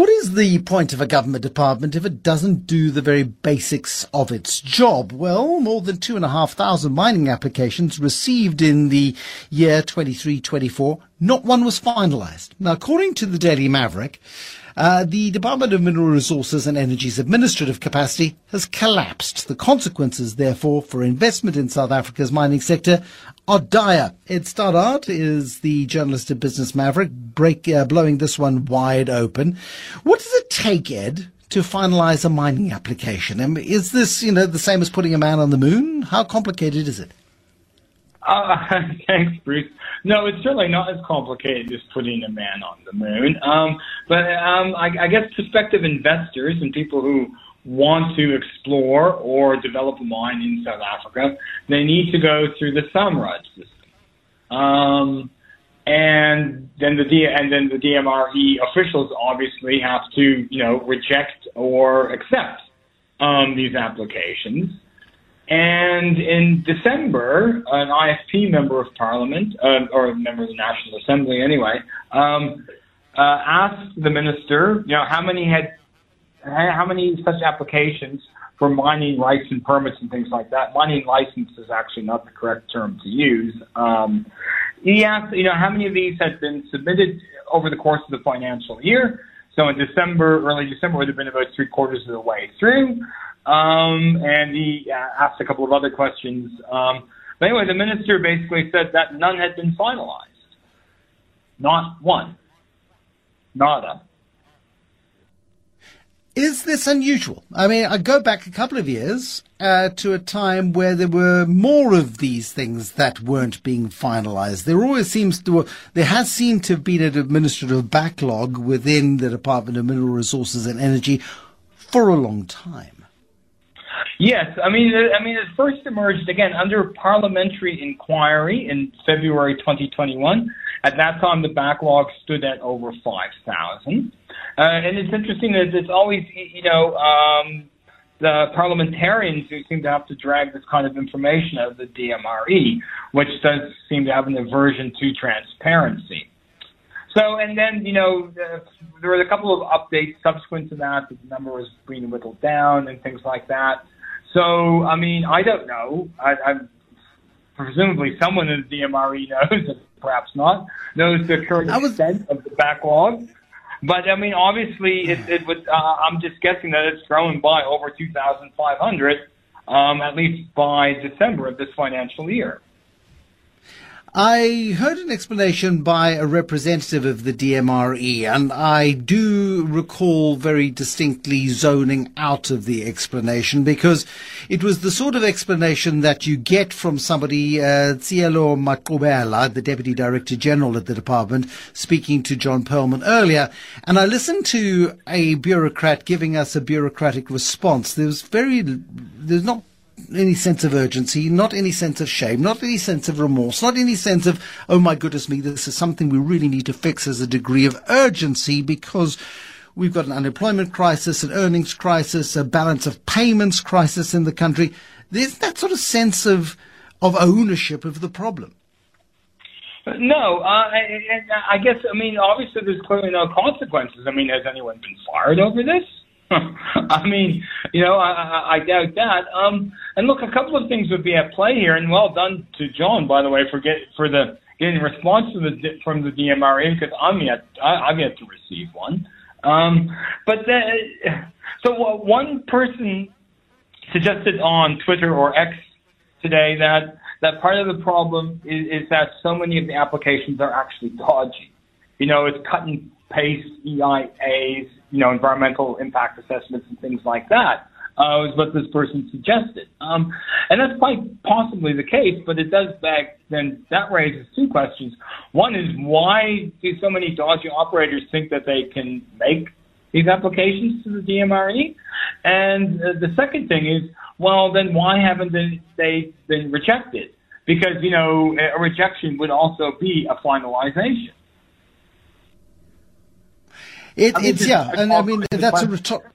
What is the point of a government department if it doesn't do the very basics of its job? Well, more than 2,500 mining applications received in the year 23-24, not one was finalised. Now, according to the Daily Maverick, uh, the Department of Mineral Resources and Energy's administrative capacity has collapsed. The consequences, therefore, for investment in South Africa's mining sector are dire. Ed Stoddard is the journalist at Business Maverick, break, uh, blowing this one wide open. What does it take, Ed, to finalize a mining application? And is this, you know, the same as putting a man on the moon? How complicated is it? Uh, thanks, Bruce. No, it's certainly not as complicated as putting a man on the moon. Um, but um, I, I guess prospective investors and people who want to explore or develop a mine in South Africa, they need to go through the SAMRAD system. Um, and then the D- and then the DMRE officials obviously have to, you know, reject or accept um, these applications. And in December, an IFP member of Parliament, uh, or a member of the National Assembly anyway, um, uh, asked the minister, you know, how many had, how many such applications for mining rights and permits and things like that. Mining license is actually not the correct term to use. Um, he asked, you know, how many of these had been submitted over the course of the financial year. So in December, early December, would have been about three quarters of the way through. Um, and he uh, asked a couple of other questions. Um, but anyway, the minister basically said that none had been finalized. Not one. Nada. Is this unusual? I mean, I go back a couple of years uh, to a time where there were more of these things that weren't being finalised. There always seems to, there has seemed to have been an administrative backlog within the Department of Mineral Resources and Energy for a long time. Yes, I mean, I mean, it first emerged again under parliamentary inquiry in February 2021. At that time, the backlog stood at over 5,000. Uh, and it's interesting that it's always, you know, um, the parliamentarians who seem to have to drag this kind of information out of the DMRE, which does seem to have an aversion to transparency. So, and then, you know, the, there were a couple of updates subsequent to that. The number was being whittled down and things like that. So, I mean, I don't know. I, I'm presumably someone in the DMRE knows, perhaps not, knows the current was, extent of the backlog. But I mean, obviously, it, it would. Uh, I'm just guessing that it's growing by over 2,500, um, at least by December of this financial year. I heard an explanation by a representative of the DMRE, and I do recall very distinctly zoning out of the explanation because it was the sort of explanation that you get from somebody, uh, Tseliso Maqubela, the Deputy Director General at the department, speaking to John Perlman earlier. And I listened to a bureaucrat giving us a bureaucratic response. There was very, there's not any sense of urgency, not any sense of shame, not any sense of remorse, not any sense of, oh my goodness me, this is something we really need to fix as a degree of urgency because we've got an unemployment crisis, an earnings crisis, a balance of payments crisis in the country. There's that sort of sense of, of ownership of the problem. No, uh, I, I guess, I mean, obviously there's clearly no consequences. I mean, has anyone been fired over this? I mean, you know, I, I, I doubt that. Um, and look, a couple of things would be at play here, and well done to John, by the way, for get for the getting response to the from the DMRE because I'm yet I, I've yet to receive one. Um, but so one person suggested on Twitter or X today that that part of the problem is, is that so many of the applications are actually dodgy. You know, it's cut and paste EIAs you know, environmental impact assessments and things like that. Uh, was what this person suggested. Um, and that's quite possibly the case, but it does beg, then that raises two questions. One is why do so many dodgy operators think that they can make these applications to the DMRE? And uh, the second thing is, well, then why haven't they, they been rejected? Because, you know, a rejection would also be a finalization. It, I mean, it's yeah, and I mean that's a rhetor-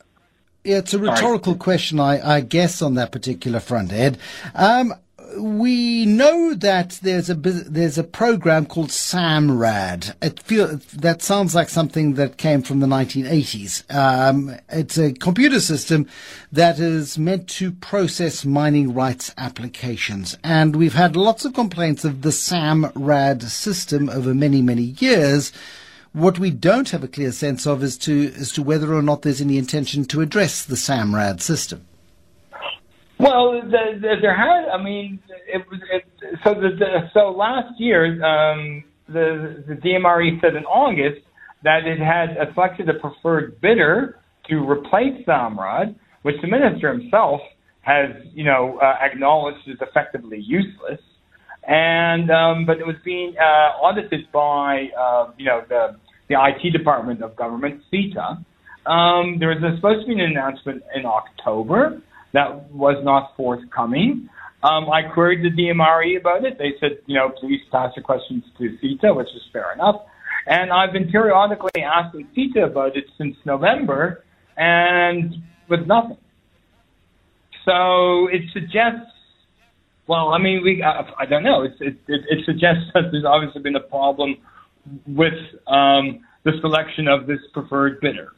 yeah, it's a rhetorical Sorry. question, I, I, guess, on that particular front, Ed. Um, we know that there's a there's a program called SAMRAD. It feel, that sounds like something that came from the 1980s. Um, it's a computer system that is meant to process mining rights applications, and we've had lots of complaints of the SAMRAD system over many many years. What we don't have a clear sense of is to as to whether or not there's any intention to address the SAMRAD system. Well, the, the, there had. I mean, it was. It, so the so last year, um, the the DMRE said in August that it had selected a preferred bidder to replace SAMRAD, which the minister himself has, you know, uh, acknowledged is effectively useless. And um, but it was being uh, audited by, uh, you know, the the IT department of government, SITA. Um, there was supposed to be an announcement in October that was not forthcoming. Um, I queried the DMRE about it. They said, you know, please pass your questions to SITA, which is fair enough. And I've been periodically asking SITA about it since November, and with nothing. So it suggests, well, I mean, we, I, I don't know. It, it, it, suggests that there's obviously been a problem with um, the selection of this preferred bidder.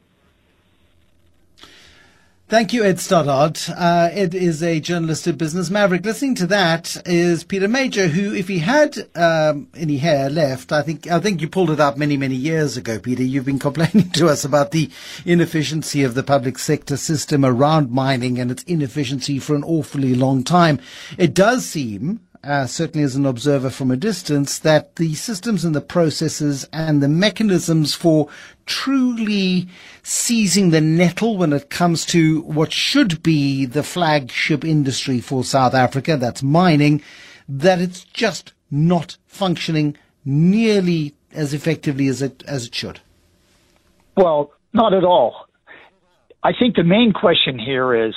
Thank you, Ed Stoddard. Uh, Ed is a journalist at Business Maverick. Listening to that is Peter Major, who, if he had um, any hair left, I think I think you pulled it up many, many years ago, Peter. You've been complaining to us about the inefficiency of the public sector system around mining and its inefficiency for an awfully long time. It does seem uh, certainly as an observer from a distance, that the systems and the processes and the mechanisms for truly seizing the nettle when it comes to what should be the flagship industry for South Africa, that's mining, that it's just not functioning nearly as effectively as it as it should. Well, not at all. I think the main question here is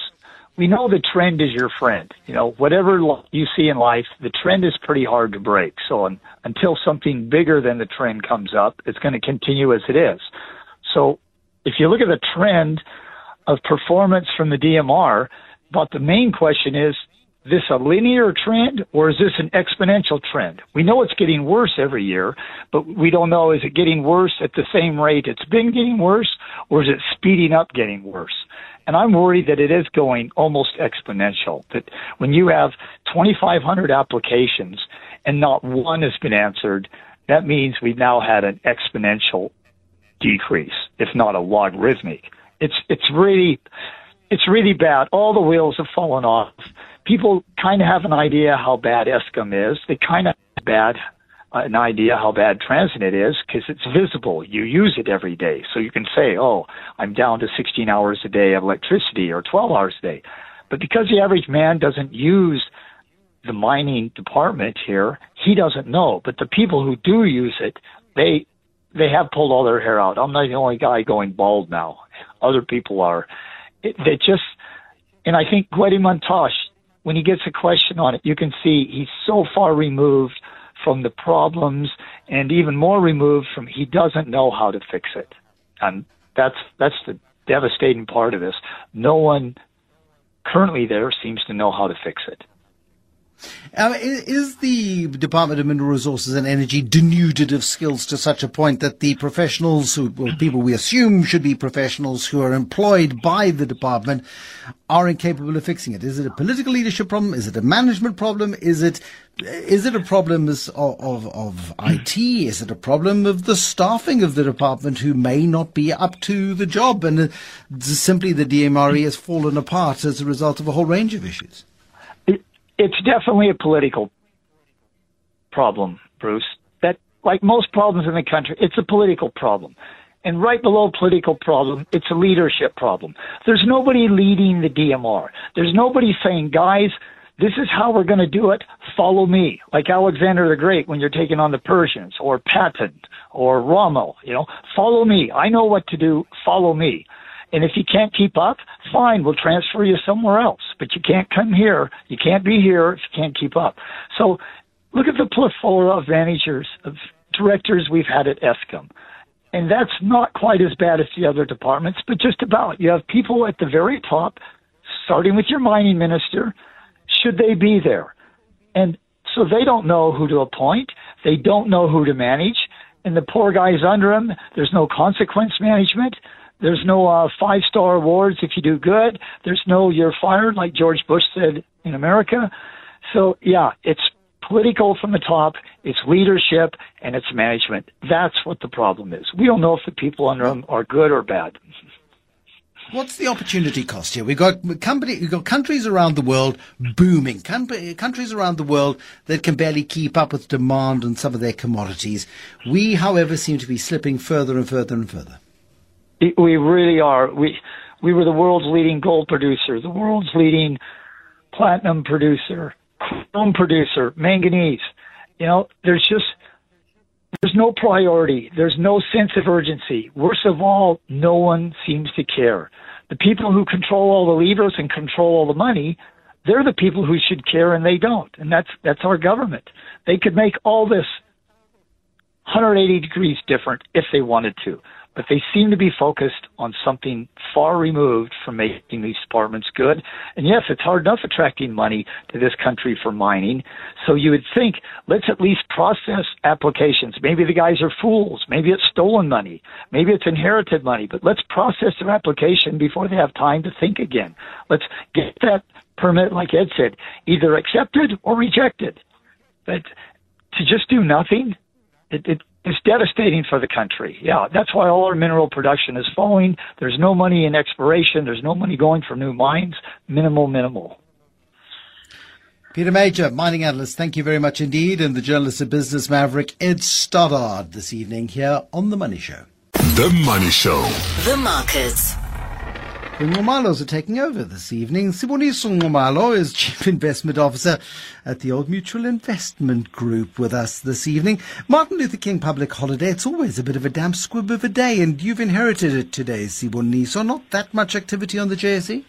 we know the trend is your friend. You know, whatever you see in life, the trend is pretty hard to break. So un, until something bigger than the trend comes up, it's going to continue as it is. So if you look at the trend of performance from the DMR, but the main question is, this a linear trend or is this an exponential trend? We know it's getting worse every year, but we don't know is it getting worse at the same rate it's been getting worse or is it speeding up getting worse? And I'm worried that it is going almost exponential. That when you have 2,500 applications and not one has been answered, that means we've now had an exponential decrease, if not a logarithmic. It's it's really it's really bad. All the wheels have fallen off. People kind of have an idea how bad Eskom is. They kind of bad an idea how bad Transnet is because it's visible. You use it every day. So you can say, oh, I'm down to 16 hours a day of electricity or 12 hours a day. But because the average man doesn't use the mining department here, he doesn't know. But the people who do use it, they they have pulled all their hair out. I'm not the only guy going bald now. Other people are. It, they just, and I think Gwede Mantashe, when he gets a question on it, you can see he's so far removed from the problems and even more removed from he doesn't know how to fix it. And that's that's the devastating part of this. No one currently there seems to know how to fix it. Uh, is the Department of Mineral Resources and Energy denuded of skills to such a point that the professionals, who, well, people we assume should be professionals who are employed by the department, are incapable of fixing it? Is it a political leadership problem? Is it a management problem? Is it is it a problem of, of, of IT? Is it a problem of the staffing of the department who may not be up to the job? And uh, simply the DMRE has fallen apart as a result of a whole range of issues it's definitely a political problem, Bruce. That, like most problems in the country, it's a political problem. And right below political problem, it's a leadership problem. There's nobody leading the DMR. There's nobody saying, guys, this is how we're going to do it. Follow me. Like Alexander the Great when you're taking on the Persians or Patton or Rommel, you know, follow me. I know what to do. Follow me. And if you can't keep up, fine, we'll transfer you somewhere else. But you can't come here. You can't be here if you can't keep up. So look at the plethora of managers, of directors we've had at Eskom. And that's not quite as bad as the other departments, but just about. You have people at the very top, starting with your mining minister. Should they be there? And so they don't know who to appoint. They don't know who to manage. And the poor guys under them, there's no consequence management. There's no uh, five star awards if you do good. There's no you're fired like George Bush said in America. So yeah, it's political from the top, it's leadership, and it's management. That's what the problem is. We don't know if the people under them are good or bad. What's the opportunity cost here? We've got company, we've got countries around the world booming, countries around the world that can barely keep up with demand on some of their commodities. We, however, seem to be slipping further and further and further. We really are. We we were the world's leading gold producer, the world's leading platinum producer, chrome producer, manganese. You know, there's just there's no priority. There's no sense of urgency. Worst of all, no one seems to care. The people who control all the levers and control all the money, they're the people who should care and they don't. And that's that's our government. They could make all this 180 degrees different if they wanted to but they seem to be focused on something far removed from making these departments good. And yes, it's hard enough attracting money to this country for mining. So you would think, let's at least process applications. Maybe the guys are fools. Maybe it's stolen money. Maybe it's inherited money, but let's process their application before they have time to think again. Let's get that permit, like Ed said, either accepted or rejected. But to just do nothing, it, it it's devastating for the country. Yeah, that's why all our mineral production is falling. There's no money in exploration. There's no money going for new mines. Minimal, minimal. Peter Major, mining analyst, thank you very much indeed. And the journalist of Business Maverick, Ed Stoddard, this evening here on The Money Show. The Money Show. The markets. The Nxumalos are taking over this evening. Siboniso Nxumalo is Chief Investment Officer at the Old Mutual Investment Group with us this evening. Martin Luther King public holiday, it's always a bit of a damp squib of a day, and you've inherited it today, Siboniso. Not that much activity on the JSE?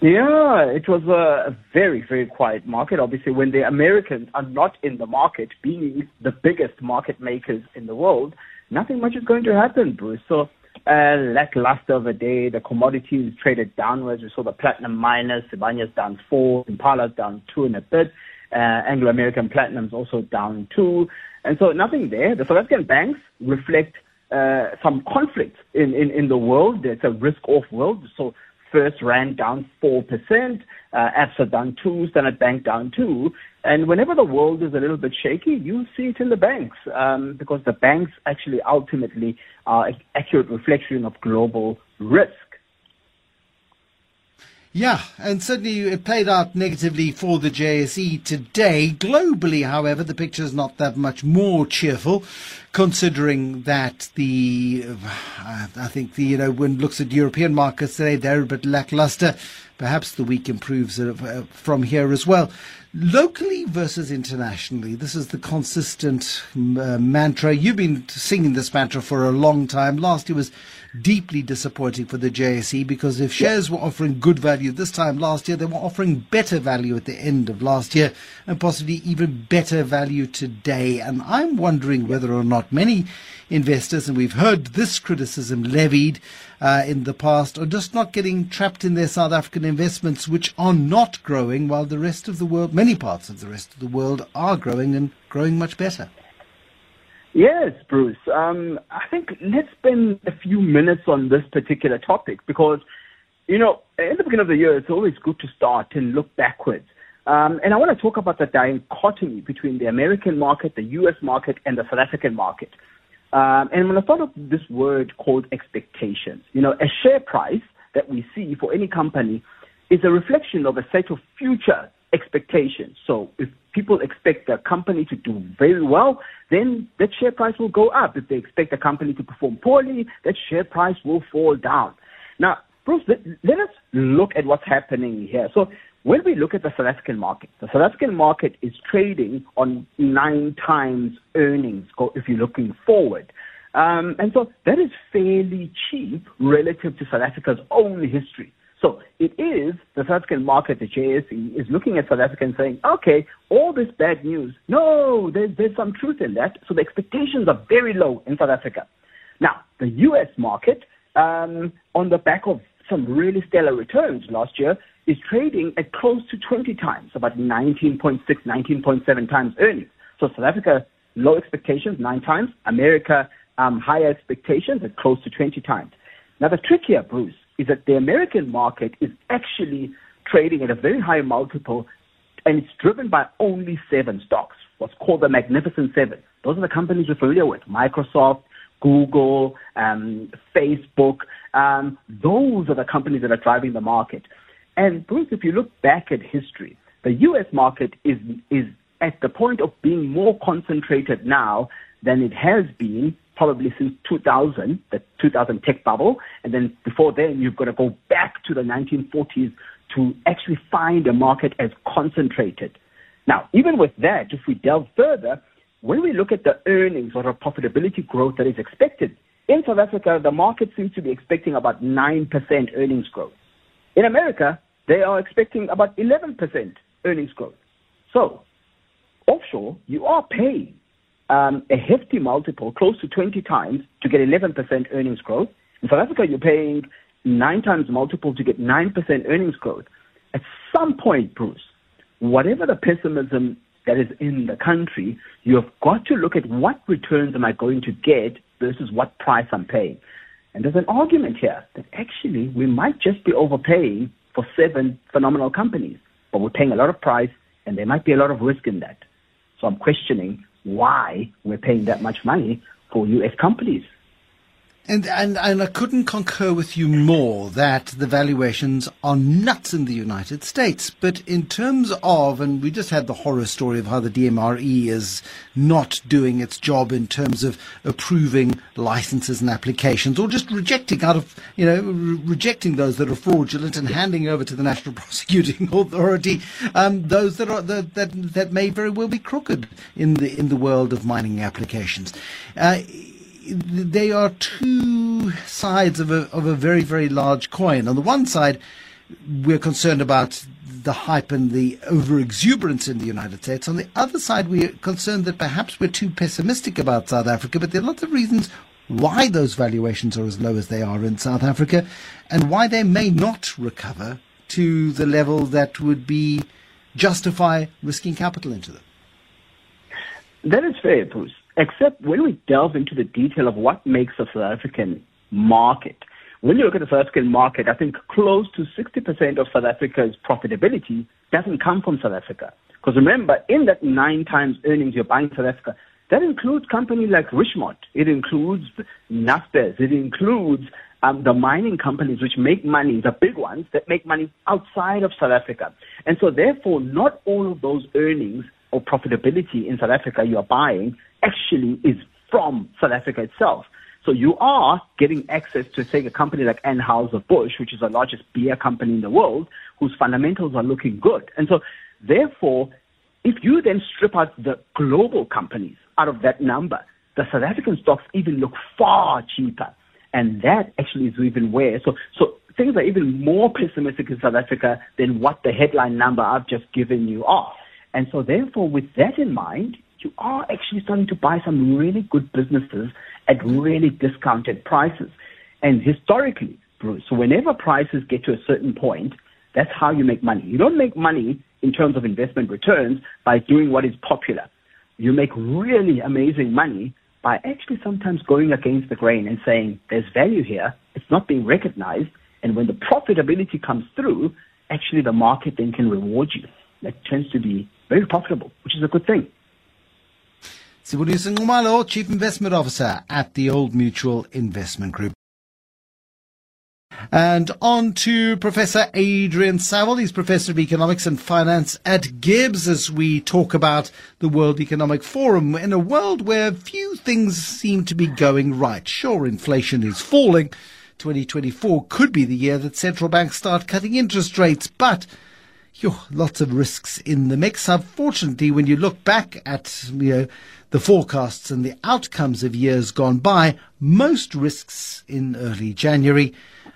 Yeah, it was a very, very quiet market. Obviously, when the Americans are not in the market, being the biggest market makers in the world, nothing much is going to happen, Bruce. So uh, lackluster of a day. The commodities traded downwards. We saw the platinum minus, Sibanye's down four, Impala's down two and a bit. Uh, Anglo American Platinum's also down two. And so nothing there. The South African banks reflect uh, some conflict in, in, in the world. It's a risk off world. So FirstRand down 4%, uh, Absa down 2, Standard Bank down 2. And whenever the world is a little bit shaky, you see it in the banks um, because the banks actually ultimately are an accurate reflection of global risk. Yeah, and certainly it played out negatively for the JSE today. Globally, however, the picture is not that much more cheerful, considering that the, I think the, you know, when looks at European markets today, they're a bit lackluster. Perhaps the week improves uh, from here as well. Locally versus internationally, this is the consistent uh, mantra. You've been singing this mantra for a long time. Last year was deeply disappointing for the JSE because if shares were offering good value this time last year, they were offering better value at the end of last year and possibly even better value today. And I'm wondering whether or not many investors, and we've heard this criticism levied uh, in the past, are just not getting trapped in their South African investments, which are not growing while the rest of the world, many parts of the rest of the world, are growing and growing much better. Yes, Bruce. Um, I think let's spend a few minutes on this particular topic because, you know, at the beginning of the year, it's always good to start and look backwards. Um, and I want to talk about the dichotomy between the American market, the U.S. market, and the South African market. Um, and when I thought of this word called expectations, you know, a share price that we see for any company is a reflection of a set of future expectations. So if people expect a company to do very well, then that share price will go up. If they expect a company to perform poorly, that share price will fall down. Now, Bruce, let, let us look at what's happening here. So when we look at the South African market, the South African market is trading on nine times earnings if you're looking forward. Um, and so that is fairly cheap relative to South Africa's own history. So it is the South African market, the JSE, is looking at South Africa and saying, okay, all this bad news, no, there's, there's some truth in that. So the expectations are very low in South Africa. Now, the US market, um, on the back of some really stellar returns last year, is trading at close to 20 times, about 19.6, 19.7 times earnings. So South Africa, low expectations, nine times. America, um, higher expectations at close to 20 times. Now, the trick here, Bruce, is that the American market is actually trading at a very high multiple, and it's driven by only seven stocks, what's called the Magnificent Seven. Those are the companies we're familiar with Microsoft, Google, um, Facebook. Um, those are the companies that are driving the market. And Bruce, if you look back at history, the U.S. market is is at the point of being more concentrated now than it has been probably since 2000, the 2000 tech bubble, and then before then you've got to go back to the 1940s to actually find a market as concentrated. Now, even with that, if we delve further, when we look at the earnings or the profitability growth that is expected, in South Africa, the market seems to be expecting about 9% earnings growth. In America, they are expecting about 11% earnings growth. So, offshore, you are paying um, a hefty multiple, close to 20 times, to get 11% earnings growth. In South Africa, you're paying nine times multiple to get 9% earnings growth. At some point, Bruce, whatever the pessimism that is in the country, you have got to look at what returns am I going to get versus what price I'm paying. And there's an argument here that actually we might just be overpaying for seven phenomenal companies, but we're paying a lot of price and there might be a lot of risk in that. So I'm questioning why we're paying that much money for US companies. And, and, and I couldn't concur with you more that the valuations are nuts in the United States. But in terms of, and we just had the horror story of how the DMRE is not doing its job in terms of approving licenses and applications or just rejecting out of, you know, re- rejecting those that are fraudulent and handing over to the National Prosecuting Authority um, those that are, that, that, that may very well be crooked in the, in the world of mining applications. Uh, they are two sides of a, of a very, very large coin. On the one side, we're concerned about the hype and the over exuberance in the United States. On the other side, we're concerned that perhaps we're too pessimistic about South Africa, but there are lots of reasons why those valuations are as low as they are in South Africa and why they may not recover to the level that would be justify risking capital into them. That is fair, Bruce. Except when we delve into the detail of what makes a South African market, when you look at the South African market, I think close to 60% of South Africa's profitability doesn't come from South Africa. Because remember, in that nine times earnings you're buying South Africa, that includes companies like Richemont. It includes Naspers. It includes um, the mining companies which make money, the big ones that make money outside of South Africa. And so therefore, not all of those earnings or profitability in South Africa you are buying actually is from South Africa itself. So you are getting access to, say, a company like Anheuser-Busch, which is the largest beer company in the world, whose fundamentals are looking good. And so, therefore, if you then strip out the global companies out of that number, the South African stocks even look far cheaper. And that actually is even where, so, so things are even more pessimistic in South Africa than what the headline number I've just given you are. And so therefore, with that in mind, you are actually starting to buy some really good businesses at really discounted prices. And historically, Bruce, so whenever prices get to a certain point, that's how you make money. You don't make money in terms of investment returns by doing what is popular. You make really amazing money by actually sometimes going against the grain and saying, there's value here, it's not being recognized, and when the profitability comes through, actually the market then can reward you. That tends to be very profitable, which is a good thing. Siboniso Nxumalo, Chief Investment Officer at the Old Mutual Investment Group. And on to Professor Adrian Saville. He's Professor of Economics and Finance at GIBS as we talk about the World Economic Forum in a world where few things seem to be going right. Sure, inflation is falling. 2024 could be the year that central banks start cutting interest rates, but Lots of risks in the mix. Unfortunately, when you look back at you know the forecasts and the outcomes of years gone by, most risks in early January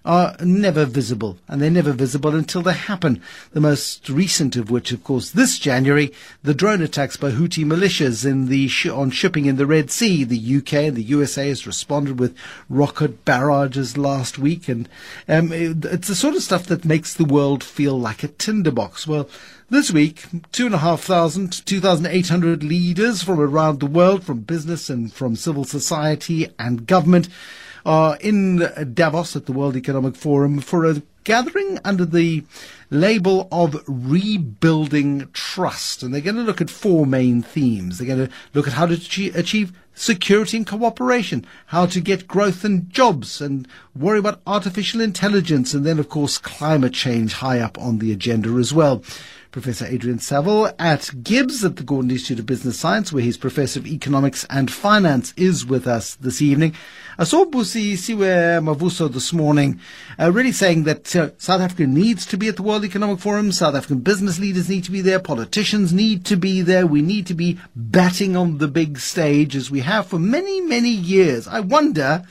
are never visible, and they're never visible until they happen. The most recent of which, of course, this January, the drone attacks by Houthi militias in the sh- on shipping in the Red Sea. The UK and the USA has responded with rocket barrages last week, and um, it, it's the sort of stuff that makes the world feel like a tinderbox. Well, this week, 2,500, 2,800 leaders from around the world, from business and from civil society and government, are in Davos at the World Economic Forum for a gathering under the label of rebuilding trust. And they're going to look at four main themes. They're going to look at how to achieve security and cooperation, how to get growth and jobs, and worry about artificial intelligence, and then, of course, climate change high up on the agenda as well. Professor Adrian Saville at GIBS at the Gordon Institute of Business Science, where he's Professor of Economics and Finance, is with us this evening. I saw Busi Busisiwe Mavuso this morning uh, really saying that uh, South Africa needs to be at the World Economic Forum, South African business leaders need to be there, politicians need to be there, we need to be batting on the big stage as we have for many, many years. I wonder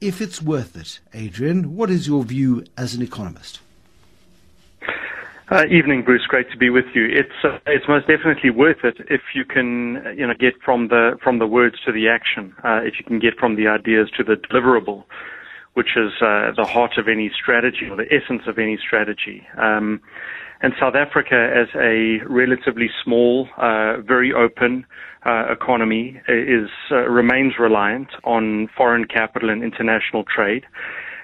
if it's worth it. Adrian, what is your view as an economist? Uh, evening, Bruce. Great to be with you. It's uh, it's most definitely worth it if you can you know get from the from the words to the action. Uh, if you can get from the ideas to the deliverable, which is uh, the heart of any strategy or the essence of any strategy. Um, and South Africa, as a relatively small, uh, very open uh, economy, is remains reliant on foreign capital and international trade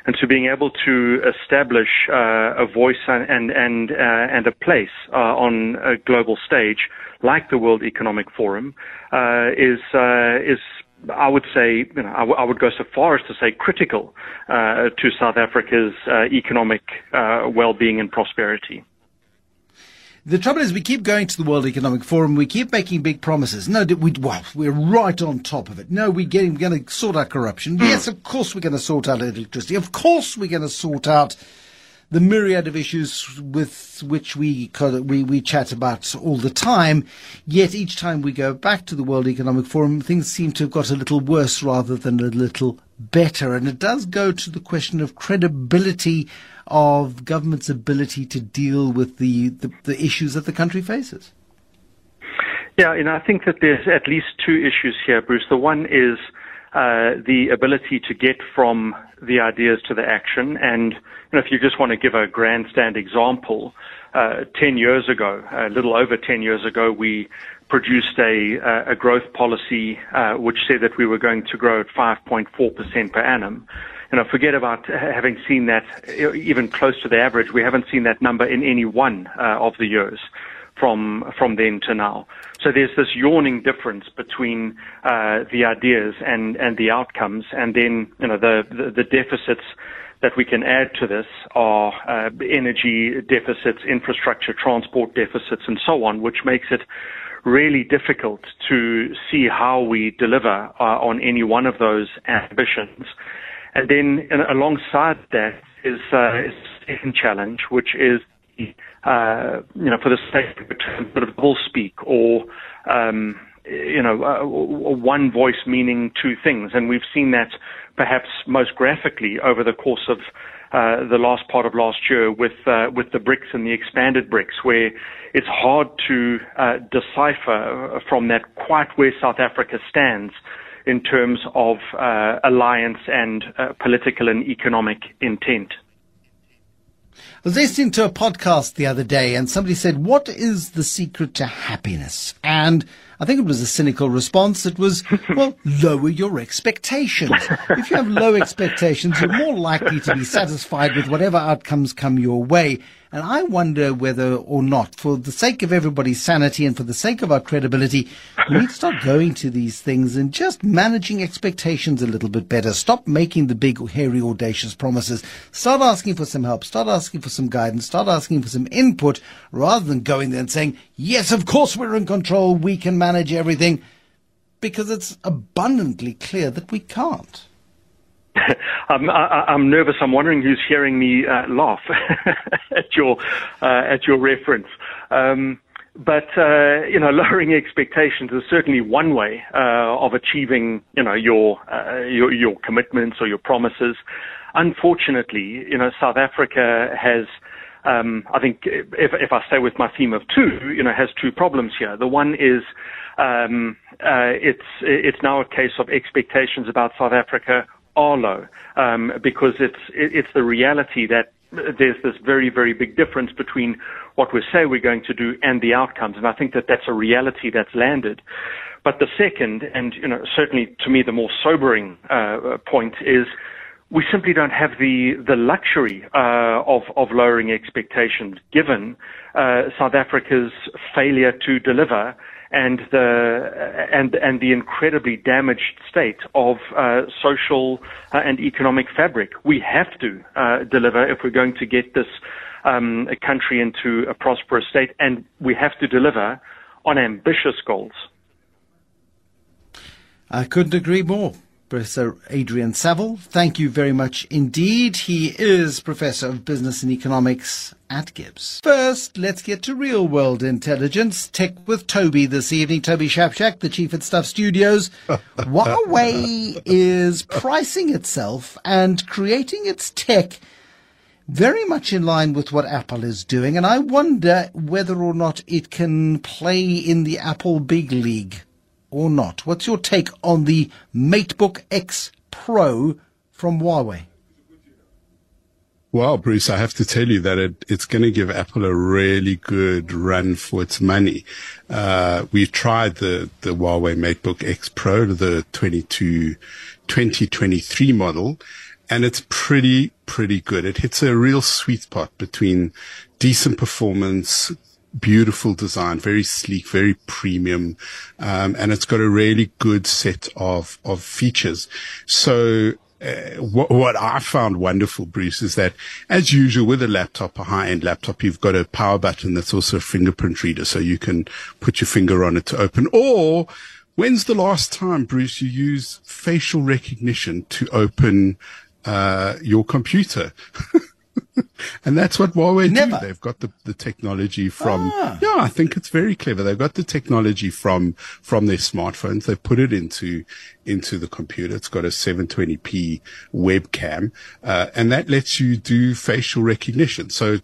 and to being able to establish uh, a voice and and uh, and a place uh, on a global stage like the World Economic Forum uh, is uh, is I would say, you know, I, w- I would go so far as to say critical uh, to South Africa's economic well-being and prosperity. The trouble is, we keep going to the World Economic Forum. We keep making big promises. No, we, well, we're right on top of it. No, we're, getting, we're going to sort out corruption. Hmm. Yes, of course we're going to sort out electricity. Of course we're going to sort out the myriad of issues with which we, we, we chat about all the time. Yet each time we go back to the World Economic Forum, things seem to have got a little worse rather than a little better. And it does go to the question of credibility of government's ability to deal with the, the, the issues that the country faces? Yeah, and I think that there's at least two issues here, Bruce. The one is uh, the ability to get from the ideas to the action. And you know, if you just want to give a grandstand example, uh, 10 years ago, a little over 10 years ago, we produced a, a growth policy uh, which said that we were going to grow at 5.4% per annum you know, forget about having seen that even close to the average. We haven't seen that number in any one uh, of the years from from then to now. So there's this yawning difference between uh, the ideas and and the outcomes, and then you know the the, the deficits that we can add to this are uh, energy deficits, infrastructure, transport deficits, and so on, which makes it really difficult to see how we deliver uh, on any one of those ambitions. And then alongside that is, uh, second challenge, which is, uh, you know, for the sake of a bit of double speak or, um, you know, uh, one voice meaning two things. And we've seen that perhaps most graphically over the course of uh, the last part of last year with uh, with the BRICS and the expanded BRICS, where it's hard to uh, decipher from that quite where South Africa stands in terms of uh, alliance and uh, political and economic intent. I was listening to a podcast the other day and somebody said, What is the secret to happiness? And I think it was a cynical response. It was, well, lower your expectations. If you have low expectations, you're more likely to be satisfied with whatever outcomes come your way. And I wonder whether or not, for the sake of everybody's sanity and for the sake of our credibility, we need to start going to these things and just managing expectations a little bit better. Stop making the big, hairy, audacious promises. Start asking for some help. Start asking for some guidance. Start asking for some input rather than going there and saying, yes, of course we're in control. We can manage everything because it's abundantly clear that we can't. I'm, I, am nervous. I'm wondering who's hearing me uh, laugh at your uh, at your reference. Um, but uh, you know, lowering expectations is certainly one way uh, of achieving you know your, uh, your your commitments or your promises. Unfortunately, you know, South Africa has. Um, I think if, if I stay with my theme of two, you know, has two problems here. The one is um, uh, it's it's now a case of expectations about South Africa are low um, because it's it's the reality that there's this very, very big difference between what we say we're going to do and the outcomes. And I think that that's a reality that's landed. But the second, and you know, certainly to me the more sobering uh, point is we simply don't have the the luxury uh, of of lowering expectations, given uh, South Africa's failure to deliver and the and and the incredibly damaged state of uh, social uh, and economic fabric. We have to uh, deliver if we're going to get this um, country into a prosperous state, and we have to deliver on ambitious goals. I couldn't agree more. Professor Adrian Saville, thank you very much indeed. He is Professor of Business and Economics at GIBS. First, let's get to real world intelligence. Tech with Toby this evening. Toby Shapshak, the chief at Stuff Studios. Huawei is pricing itself and creating its tech very much in line with what Apple is doing, and I wonder whether or not it can play in the Apple big league or not? What's your take on the MateBook X Pro from Huawei? Well, Bruce, I have to tell you that it, it's going to give Apple a really good run for its money. Uh, we tried the, the Huawei MateBook X Pro, the 22, 2023 model, and it's pretty, pretty good. It hits a real sweet spot between decent performance, beautiful design, very sleek, very premium, um, and it's got a really good set of of features. So. Uh, what, what I found wonderful, Bruce, is that as usual with a laptop, a high-end laptop, you've got a power button that's also a fingerprint reader, so you can put your finger on it to open. Or when's the last time, Bruce, you use facial recognition to open uh, your computer? and that's what Huawei Never. do. They've got the, the technology from, ah. yeah, I think it's very clever. They've got the technology from, from their smartphones. They put it into, into the computer. It's got a 720p webcam, uh, and that lets you do facial recognition. So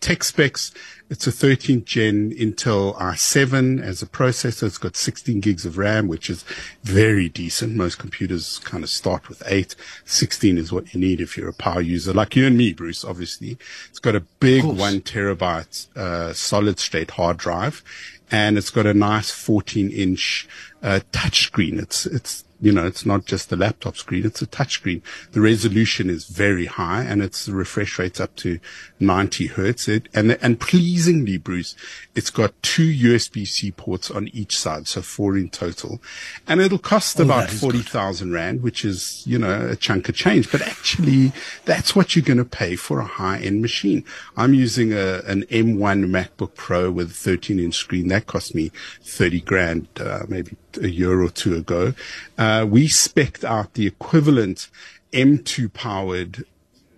tech specs, it's a 13th gen Intel i7 as a processor. It's got 16 gigs of RAM, which is very decent. Most computers kind of start with eight. 16 is what you need if you're a power user, like you and me, Bruce, obviously. It's got a big one terabyte, uh, solid state hard drive and it's got a nice 14 inch, uh, touchscreen. It's, it's you know, it's not just the laptop screen, it's a touch screen. The resolution is very high and its the refresh rate's up to 90 hertz. It, and, and pleasingly, Bruce, it's got two USB-C ports on each side, so four in total. And it'll cost oh, about 40,000 Rand, which is, you know, a chunk of change. But actually, that's what you're going to pay for a high-end machine. I'm using a, an M1 MacBook Pro with a 13 inch screen. That cost me 30 grand, uh, maybe a year or two ago, uh, we specced out the equivalent M2 powered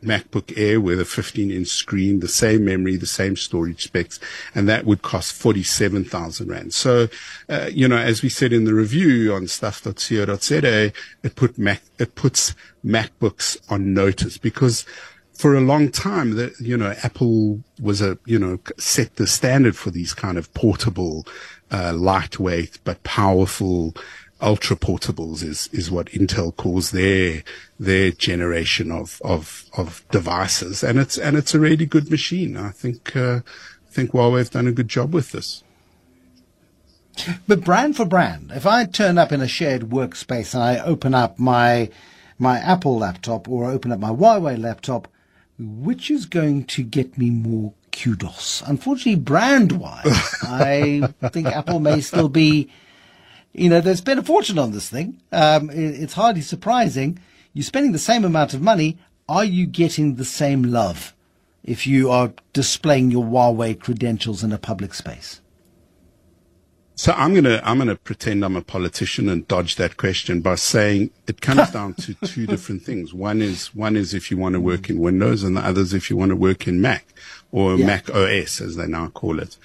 MacBook Air with a 15 inch screen, the same memory, the same storage specs, and that would cost 47,000 Rand. So, uh, you know, as we said in the review on stuff.co.za, it put Mac, it puts MacBooks on notice because for a long time that, you know, Apple was a, you know, set the standard for these kind of portable uh, lightweight but powerful ultra portables is is what Intel calls their their generation of of of devices, and it's and it's a really good machine. I think uh, I think Huawei's done a good job with this. But brand for brand, if I turn up in a shared workspace and I open up my my Apple laptop or open up my Huawei laptop, which is going to get me more kudos. Unfortunately, brand wise, I think Apple may still be, you know, they spent a fortune on this thing. Um, it, it's hardly surprising. You're spending the same amount of money. Are you getting the same love if you are displaying your Huawei credentials in a public space? So I'm gonna I'm gonna pretend I'm a politician and dodge that question by saying it comes down to two different things. One is one is if you want to work in Windows, and the other is if you want to work in Mac. Or Yeah. Mac OS as they now call it.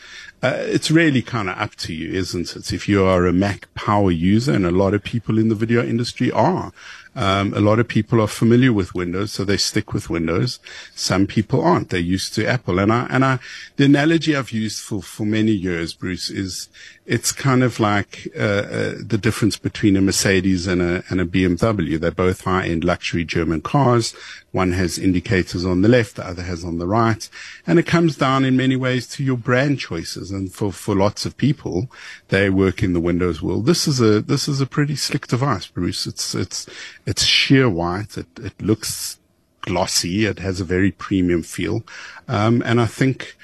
Uh, it's really kind of up to you, isn't it? If you are a Mac power user, and a lot of people in the video industry are, um, a lot of people are familiar with Windows, so they stick with Windows. Some people aren't. They're used to Apple. And I, and I, the analogy I've used for, for many years, Bruce, is it's kind of like, uh, uh, the difference between a Mercedes and a, and a BMW. They're both high-end luxury German cars. One has indicators on the left, the other has on the right. And it comes down in many ways to your brand choices. And for, for lots of people, they work in the Windows world. This is a, this is a pretty slick device, Bruce. It's, it's, it's sheer white. It, it looks glossy. It has a very premium feel. Um, and I think,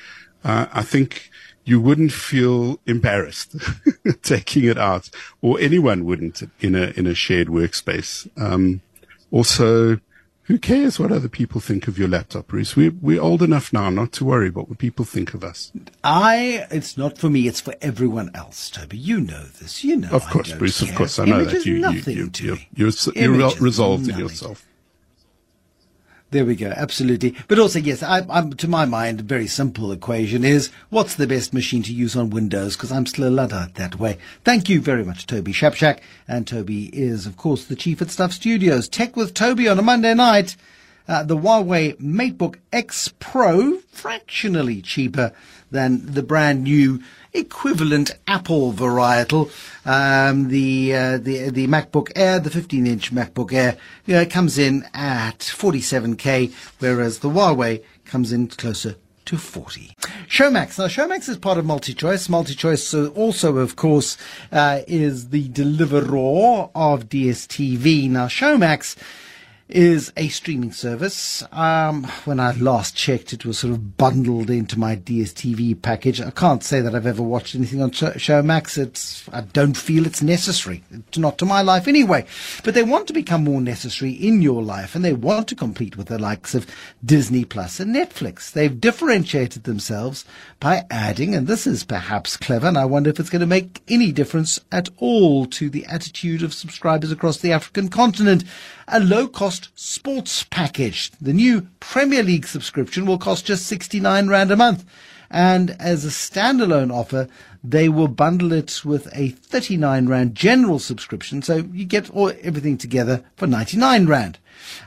uh, I think you wouldn't feel embarrassed taking it out or anyone wouldn't in a, in a shared workspace. Um, also, who cares what other people think of your laptop, Bruce? We're, we're old enough now not to worry about what people think of us. I, it's not for me, it's for everyone else, Toby. You know this. You know Of course, Bruce, of course. I know Image that you, you, you, you're, you're, you're resolved in yourself. There we go. Absolutely. But also, yes, I, I'm, to my mind, a very simple equation is what's the best machine to use on Windows? Because I'm still a Luddite that way. Thank you very much, Toby Shapshak. And Toby is, of course, the chief at Stuff Studios. Tech with Toby on a Monday night. Uh, the Huawei MateBook X Pro, fractionally cheaper than the brand new equivalent Apple varietal. Um, the, uh, the, the MacBook Air, the 15 inch MacBook Air, you know, comes in at 47k, whereas the Huawei comes in closer to 40. Showmax. Now, Showmax is part of MultiChoice. MultiChoice uh, also, of course, uh, is the deliverer of DSTV. Now, Showmax is a streaming service. Um, when I last checked, it was sort of bundled into my DSTV package. I can't say that I've ever watched anything on Sh- Showmax. It's I don't feel it's necessary. It's not to my life anyway. But they want to become more necessary in your life, and they want to compete with the likes of Disney Plus and Netflix. They've differentiated themselves by adding, and this is perhaps clever, and I wonder if it's going to make any difference at all to the attitude of subscribers across the African continent. A low cost sports package. The new Premier League subscription will cost just 69 Rand a month. And as a standalone offer, they will bundle it with a 39 Rand general subscription. So you get all, everything together for 99 Rand.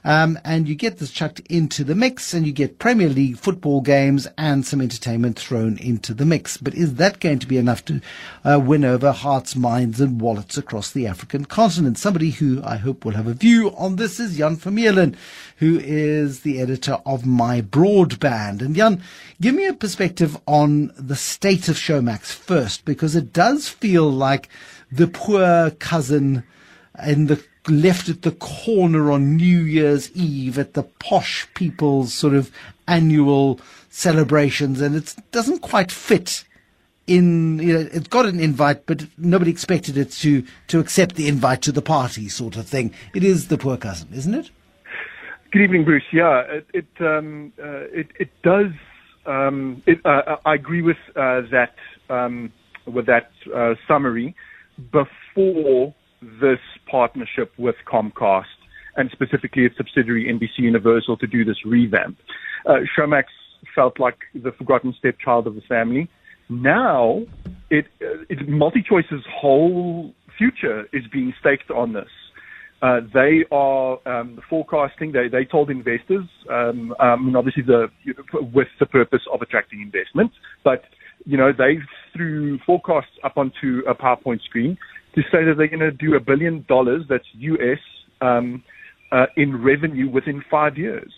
Um, and you get this chucked into the mix and you get Premier League football games and some entertainment thrown into the mix. But is that going to be enough to uh, win over hearts, minds and wallets across the African continent? Somebody who I hope will have a view on this is Jan Vermeulen, who is the editor of My Broadband. And Jan, give me a perspective on the state of Showmax first, because it does feel like the poor cousin in the left at the corner on New Year's Eve at the posh people's sort of annual celebrations, and it doesn't quite fit in. You know, it's got an invite, but nobody expected it to to accept the invite to the party, sort of thing. It is the poor cousin, isn't it? Good evening, Bruce. Yeah, it it um, uh, it, it does. Um, it, uh, I agree with uh, that um, with that uh, summary. Before this partnership with Comcast and specifically its subsidiary NBC Universal to do this revamp, uh, Showmax felt like the forgotten stepchild of the family. Now, it, uh, it MultiChoice's whole future is being staked on this. Uh, they are um, forecasting. They they told investors, um, um, and obviously the with the purpose of attracting investment, but you know they threw forecasts up onto a PowerPoint screen to say that they're going to do a billion dollars. That's US um, uh, in revenue within five years.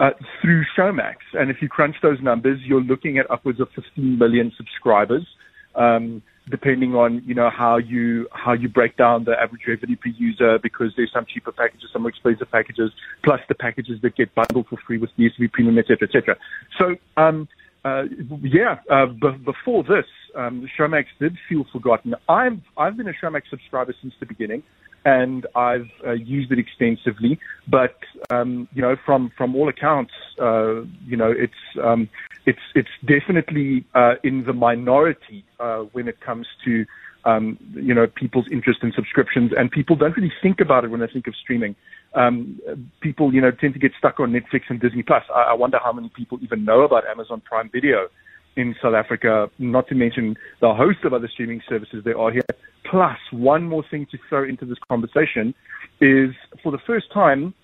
Uh, through Showmax, and if you crunch those numbers, you're looking at upwards of 15 million subscribers. Um, depending on you know how you how you break down the average revenue per user because there's some cheaper packages, some more expensive packages, plus the packages that get bundled for free with DSTV Premium, etc., etc. So um, uh, yeah, uh, b- before this, um, Showmax did feel forgotten. I'm I've been a Showmax subscriber since the beginning, and I've uh, used it extensively. But um, you know, from from all accounts, uh, you know, it's um, it's it's definitely uh, in the minority uh, when it comes to um, you know, people's interest in subscriptions, and people don't really think about it when they think of streaming. Um, people, you know, tend to get stuck on Netflix and Disney Plus. I, I wonder how many people even know about Amazon Prime Video in South Africa, not to mention the host of other streaming services there are here. Plus, one more thing to throw into this conversation is for the first time,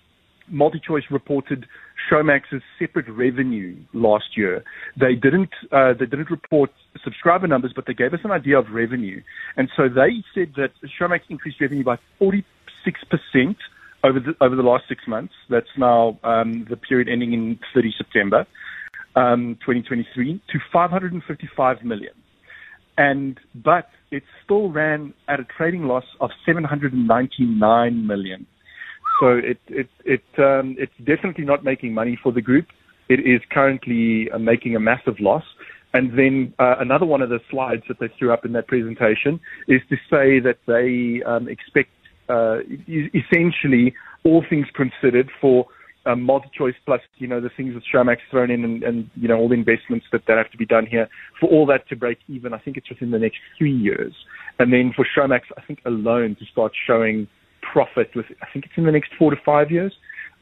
MultiChoice reported Showmax's separate revenue last year. They didn't uh, they didn't report subscriber numbers, but they gave us an idea of revenue. And so they said that Showmax increased revenue by 46 percent over the over the last six months. That's now um, the period ending in 30 September um, 2023 to 555 million. And but it still ran at a trading loss of 799 million. So it it it um, it's definitely not making money for the group. It is currently uh, making a massive loss. And then uh, another one of the slides that they threw up in that presentation is to say that they um, expect, uh, essentially, all things considered, for um, multi-choice plus, you know, the things that Showmax thrown in and, and, you know, all the investments that, that have to be done here, for all that to break even, I think it's within the next three years. And then for Showmax, I think alone to start showing profit with, I think it's in the next four to five years.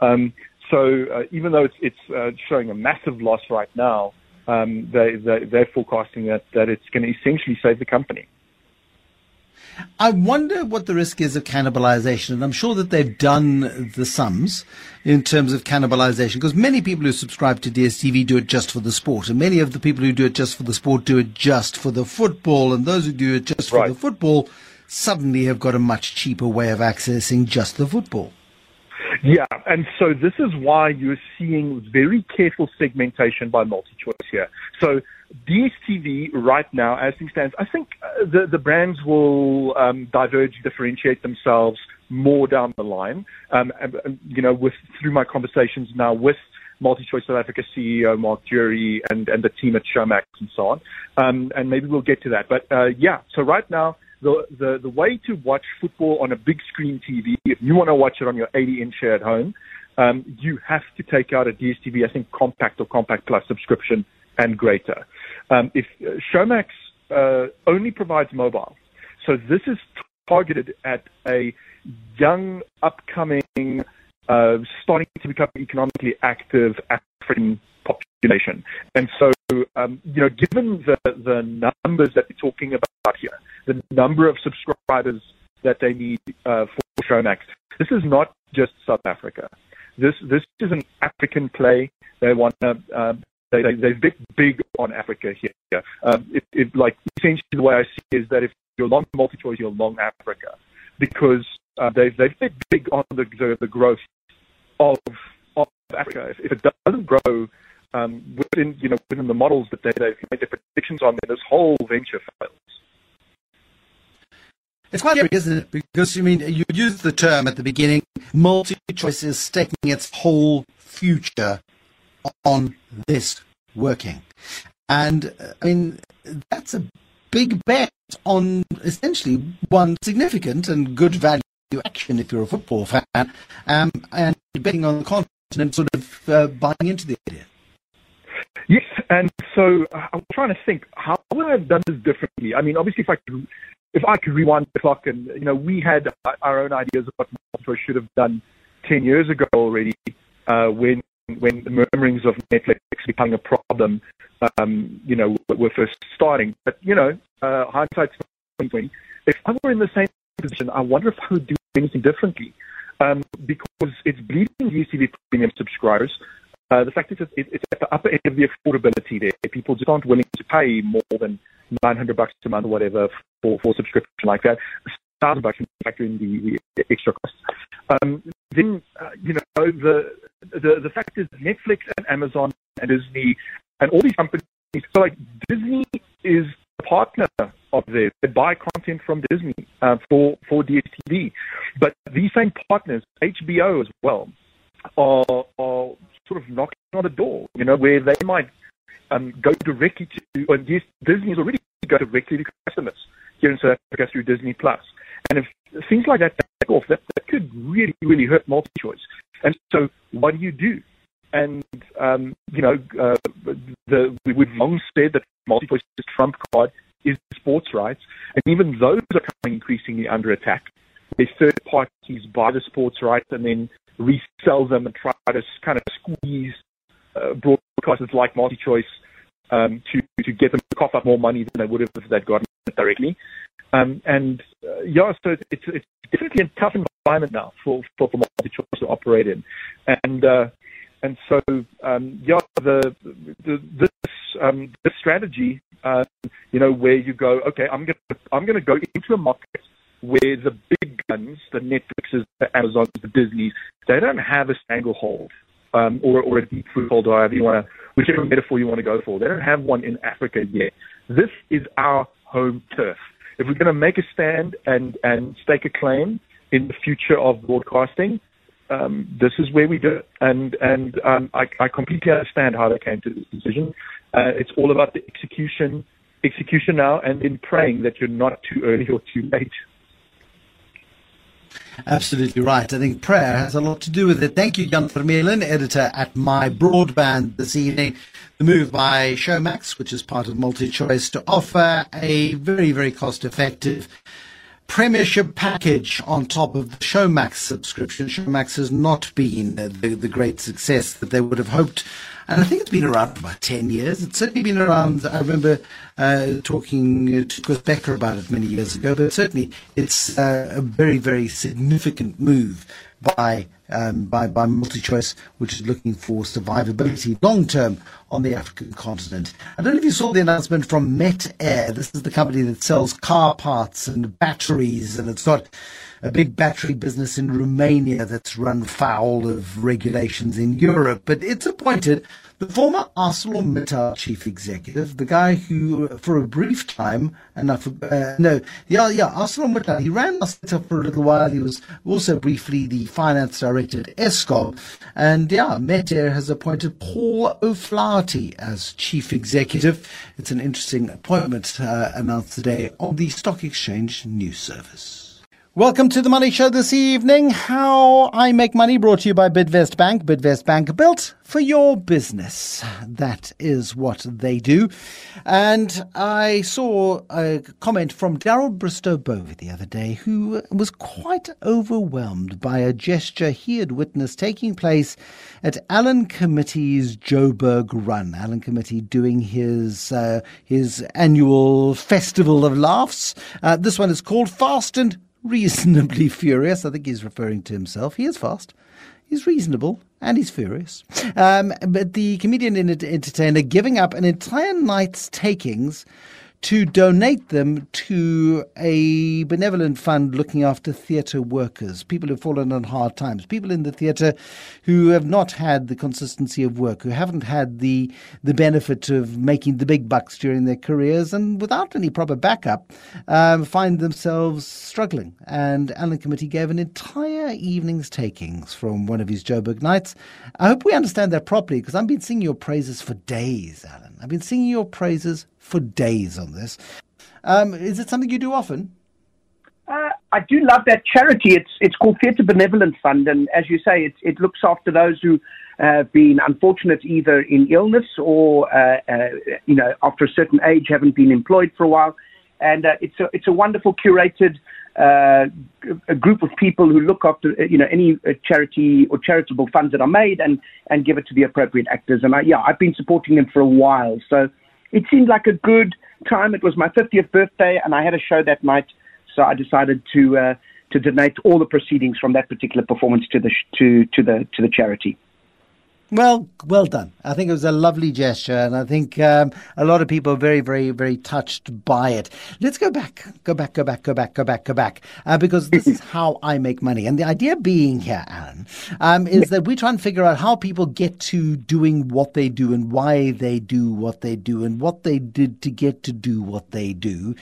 Um, so uh, even though it's, it's uh, showing a massive loss right now, um, they, they, they're forecasting that, that it's going to essentially save the company. I wonder what the risk is of cannibalization, and I'm sure that they've done the sums in terms of cannibalization, because many people who subscribe to DSTV do it just for the sport, and many of the people who do it just for the sport do it just for the football, and those who do it just for the football suddenly have got a much cheaper way of accessing just the football. Yeah, and so this is why you're seeing very careful segmentation by multi-choice here. So DSTV right now, as things stand, I think uh, the the brands will um, diverge, differentiate themselves more down the line. Um, and, you know, with through my conversations now with MultiChoice South Africa CEO Marc Jury and and the team at Showmax and so on, um, and maybe we'll get to that. But uh, yeah, so right now the, the, the way to watch football on a big screen TV, if you want to watch it on your 80 inch at home, um, you have to take out a DSTV, I think, compact or compact plus subscription and greater. Um, if uh, Showmax uh, only provides mobile, so this is targeted at a young, upcoming, uh, starting to become economically active African population. And so, um, you know, given the, the numbers that we're talking about here, the number of subscribers that they need uh, for Showmax, this is not just South Africa. This this is an African play. They want to. Uh, they, they, they're big, big on Africa here. Um, it, it, like essentially the way I see it is that if you're long multi-choice, you're long Africa, because uh, they've they've big on the, the the growth of of Africa. If, if it doesn't grow um, within you know within the models that they, they've made their predictions on, then this whole venture fails. It's quite scary, isn't it? Because you mean you used the term at the beginning, multi-choice is staking its whole future on this working, and I mean that's a big bet on essentially one significant and good value action if you're a football fan, um, and betting on the continent, sort of uh, buying into the idea. Yes, and so uh, I'm trying to think how would I have done this differently. I mean, obviously, if I could, if I could rewind the clock, and you know, we had our own ideas of what Multichoice should have done ten years ago already, uh, when when the murmurings of Netflix becoming a problem, um, you know, were first starting. But you know, uh, hindsight's 2020. If I were in the same position, I wonder if I would do anything differently. Um, because it's bleeding DSTV premium subscribers. Uh, the fact is, it, it's at the upper end of the affordability there. People just aren't willing to pay more than 900 bucks a month or whatever for, for subscription like that. 1,000 bucks when you factor in the, the extra costs. Um, then, uh, you know, the, the, the fact is Netflix and Amazon and Disney and all these companies, so like Disney is a partner of theirs. They buy content from Disney uh, for, for DSTV. But these same partners, HBO as well, are, are sort of knocking on the door, you know, where they might um, go directly to, or yes, Disney has already go directly to customers here in South Africa through Disney Plus. And if things like that take off, that, that could really, really hurt multi-choice. And so what do you do? And, um, you know, uh, the, we've long said that multi-choice is trump card. is sports rights, and even those are coming increasingly under attack. Where third parties buy the sports rights and then resell them and try to kind of squeeze uh, broadcasters like MultiChoice um, to to get them to cough up more money than they would have if they'd gotten it directly. Um, and uh, yeah, so it's it's definitely a tough environment now for for, for MultiChoice to operate in, and uh, and so um, yeah, the, the this um, this strategy, uh, you know, where you go, okay, I'm gonna I'm gonna go into a market where the big guns, the Netflixes, the Amazons, the Disneys, they don't have a stranglehold um, or, or a deep foothold, however you want to, whichever metaphor you want to go for. They don't have one in Africa yet. This is our home turf. If we're going to make a stand and, and stake a claim in the future of broadcasting, um, this is where we do it. And, and um, I, I completely understand how they came to this decision. Uh, it's all about the execution, execution now, and in praying that you're not too early or too late. Absolutely right. I think prayer has a lot to do with it. Thank you, Jan Vermeulen, editor at My Broadband this evening. The move by Showmax, which is part of MultiChoice, to offer a very, very cost effective premiership package on top of the Showmax subscription. Showmax has not been the, the great success that they would have hoped and I think it's been around for about 10 years. It's certainly been around. I remember uh, talking to Chris Becker about it many years ago, but certainly it's uh, a very, very significant move by um, by, by MultiChoice, which is looking for survivability long term on the African continent. I don't know if you saw the announcement from Metair. This is the company that sells car parts and batteries, and it's got a big battery business in Romania that's run foul of regulations in Europe. But it's appointed the former ArcelorMittal chief executive, the guy who, for a brief time, and I, uh, no, yeah, yeah, ArcelorMittal, he ran ArcelorMittal for a little while. He was also briefly the finance director at Eskom. And yeah, Metair has appointed Paul O'Flaherty as chief executive. It's an interesting appointment uh, announced today on the Stock Exchange News Service. Welcome to the Money Show this evening. How I make money brought to you by Bidvest Bank. Bidvest Bank built for your business. That is what they do. And I saw a comment from Darrel Bristow-Bovey the other day who was quite overwhelmed by a gesture he had witnessed taking place at Alan Committie's Joburg Run. Alan Committie doing his uh, his annual festival of laughs. Uh, this one is called Fast and reasonably furious. I think he's referring to himself. He is fast. He's reasonable and he's furious. Um, but the comedian and entertainer giving up an entire night's takings to donate them to a benevolent fund looking after theatre workers, people who've fallen on hard times, people in the theatre who have not had the consistency of work, who haven't had the the benefit of making the big bucks during their careers, and without any proper backup, um, find themselves struggling. And Alan Committie gave an entire evening's takings from one of his Joburg nights. I hope we understand that properly because I've been singing your praises for days, Alan. I've been singing your praises for days on this. Um, is it something you do often? Uh, I do love that charity. It's it's called Theatre Benevolent Fund, and as you say, it it looks after those who have been unfortunate either in illness or uh, uh, you know after a certain age haven't been employed for a while, and uh, it's a it's a wonderful curated uh, a group of people who look after you know any uh, charity or charitable funds that are made and and give it to the appropriate actors. And I, yeah, I've been supporting them for a while, so it seemed like a good time. It was my 50th birthday, and I had a show that night, so I decided to uh, to donate all the proceedings from that particular performance to the sh- to to the to the charity. Well, well done. I think it was a lovely gesture, and I think um, a lot of people are very, very, very touched by it. Let's go back, go back, go back, go back, go back, go back, uh, because this is how I make money. And the idea being here, Alan, um, is that we try and figure out how people get to doing what they do and why they do what they do and what they did to get to do what they do.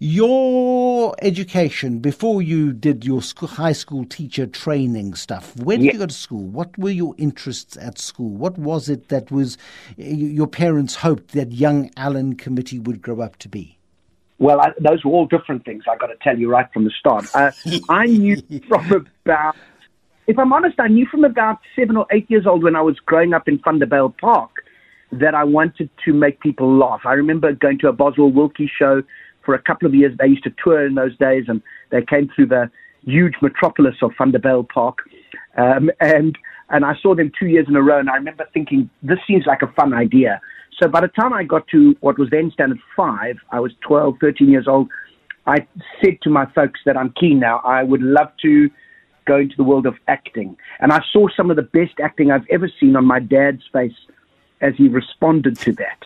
Your education before you did your school, high school teacher training stuff. Where did yeah. you go to school? What were your interests at school? What was it that was your parents hoped that young Alan Committie would grow up to be? Well, I, those were all different things. I got to tell you right from the start. Uh, I knew from about, if I'm honest, I knew from about seven or eight years old when I was growing up in Vanderbijl Park that I wanted to make people laugh. I remember going to a Boswell Wilkie show for a couple of years. They used to tour in those days, and they came through the huge metropolis of Vanderbijl Park. Um, and and I saw them two years in a row, and I remember thinking, this seems like a fun idea. So by the time I got to what was then standard five, I was 12, 13 years old. I said to my folks that I'm keen now. I would love to go into the world of acting. And I saw some of the best acting I've ever seen on my dad's face as he responded to that.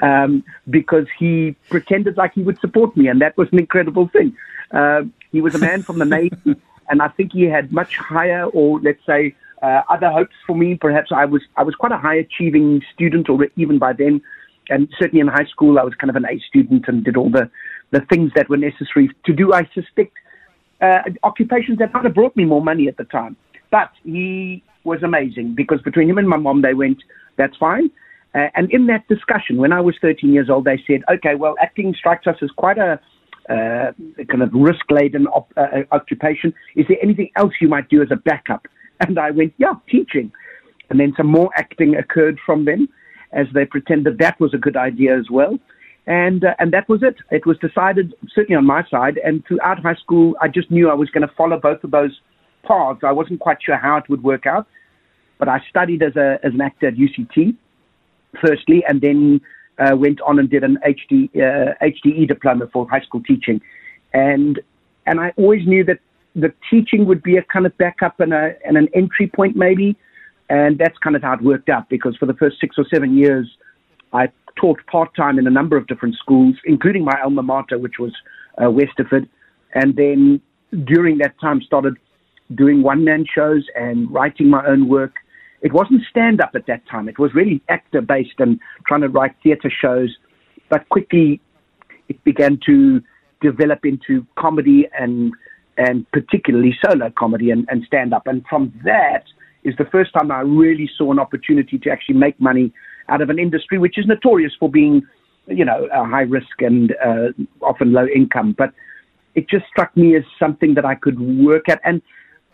Um, because he pretended like he would support me, and that was an incredible thing. Uh, he was a man from the Navy, and I think he had much higher, or let's say, uh, other hopes for me. Perhaps I was I was quite a high achieving student, or even by then, and certainly in high school I was kind of an A student and did all the the things that were necessary to do. I suspect uh, occupations that might have brought me more money at the time. But he was amazing because between him and my mom, they went, "That's fine." Uh, and in that discussion, when I was 13 years old, they said, "Okay, well, acting strikes us as quite a uh, kind of risk-laden op- uh, occupation. Is there anything else you might do as a backup?" And I went, yeah, teaching. And then some more acting occurred from them as they pretended that was a good idea as well. And, uh, and that was it. It was decided, certainly on my side. And throughout high school, I just knew I was going to follow both of those paths. I wasn't quite sure how it would work out. But I studied as, a, as an actor at UCT, firstly, and then uh, went on and did an HD, uh, HDE diploma for high school teaching. And, and I always knew that the teaching would be a kind of backup and, a, and an entry point maybe. And that's kind of how it worked out because for the first six or seven years, I taught part time in a number of different schools, including my alma mater, which was uh, Westerford. And then during that time, started doing one man shows and writing my own work. It wasn't stand up at that time, it was really actor based and trying to write theater shows. But quickly, it began to develop into comedy and and particularly solo comedy and, and stand up. And from that is the first time I really saw an opportunity to actually make money out of an industry which is notorious for being, you know, high risk and uh, often low income. But it just struck me as something that I could work at. And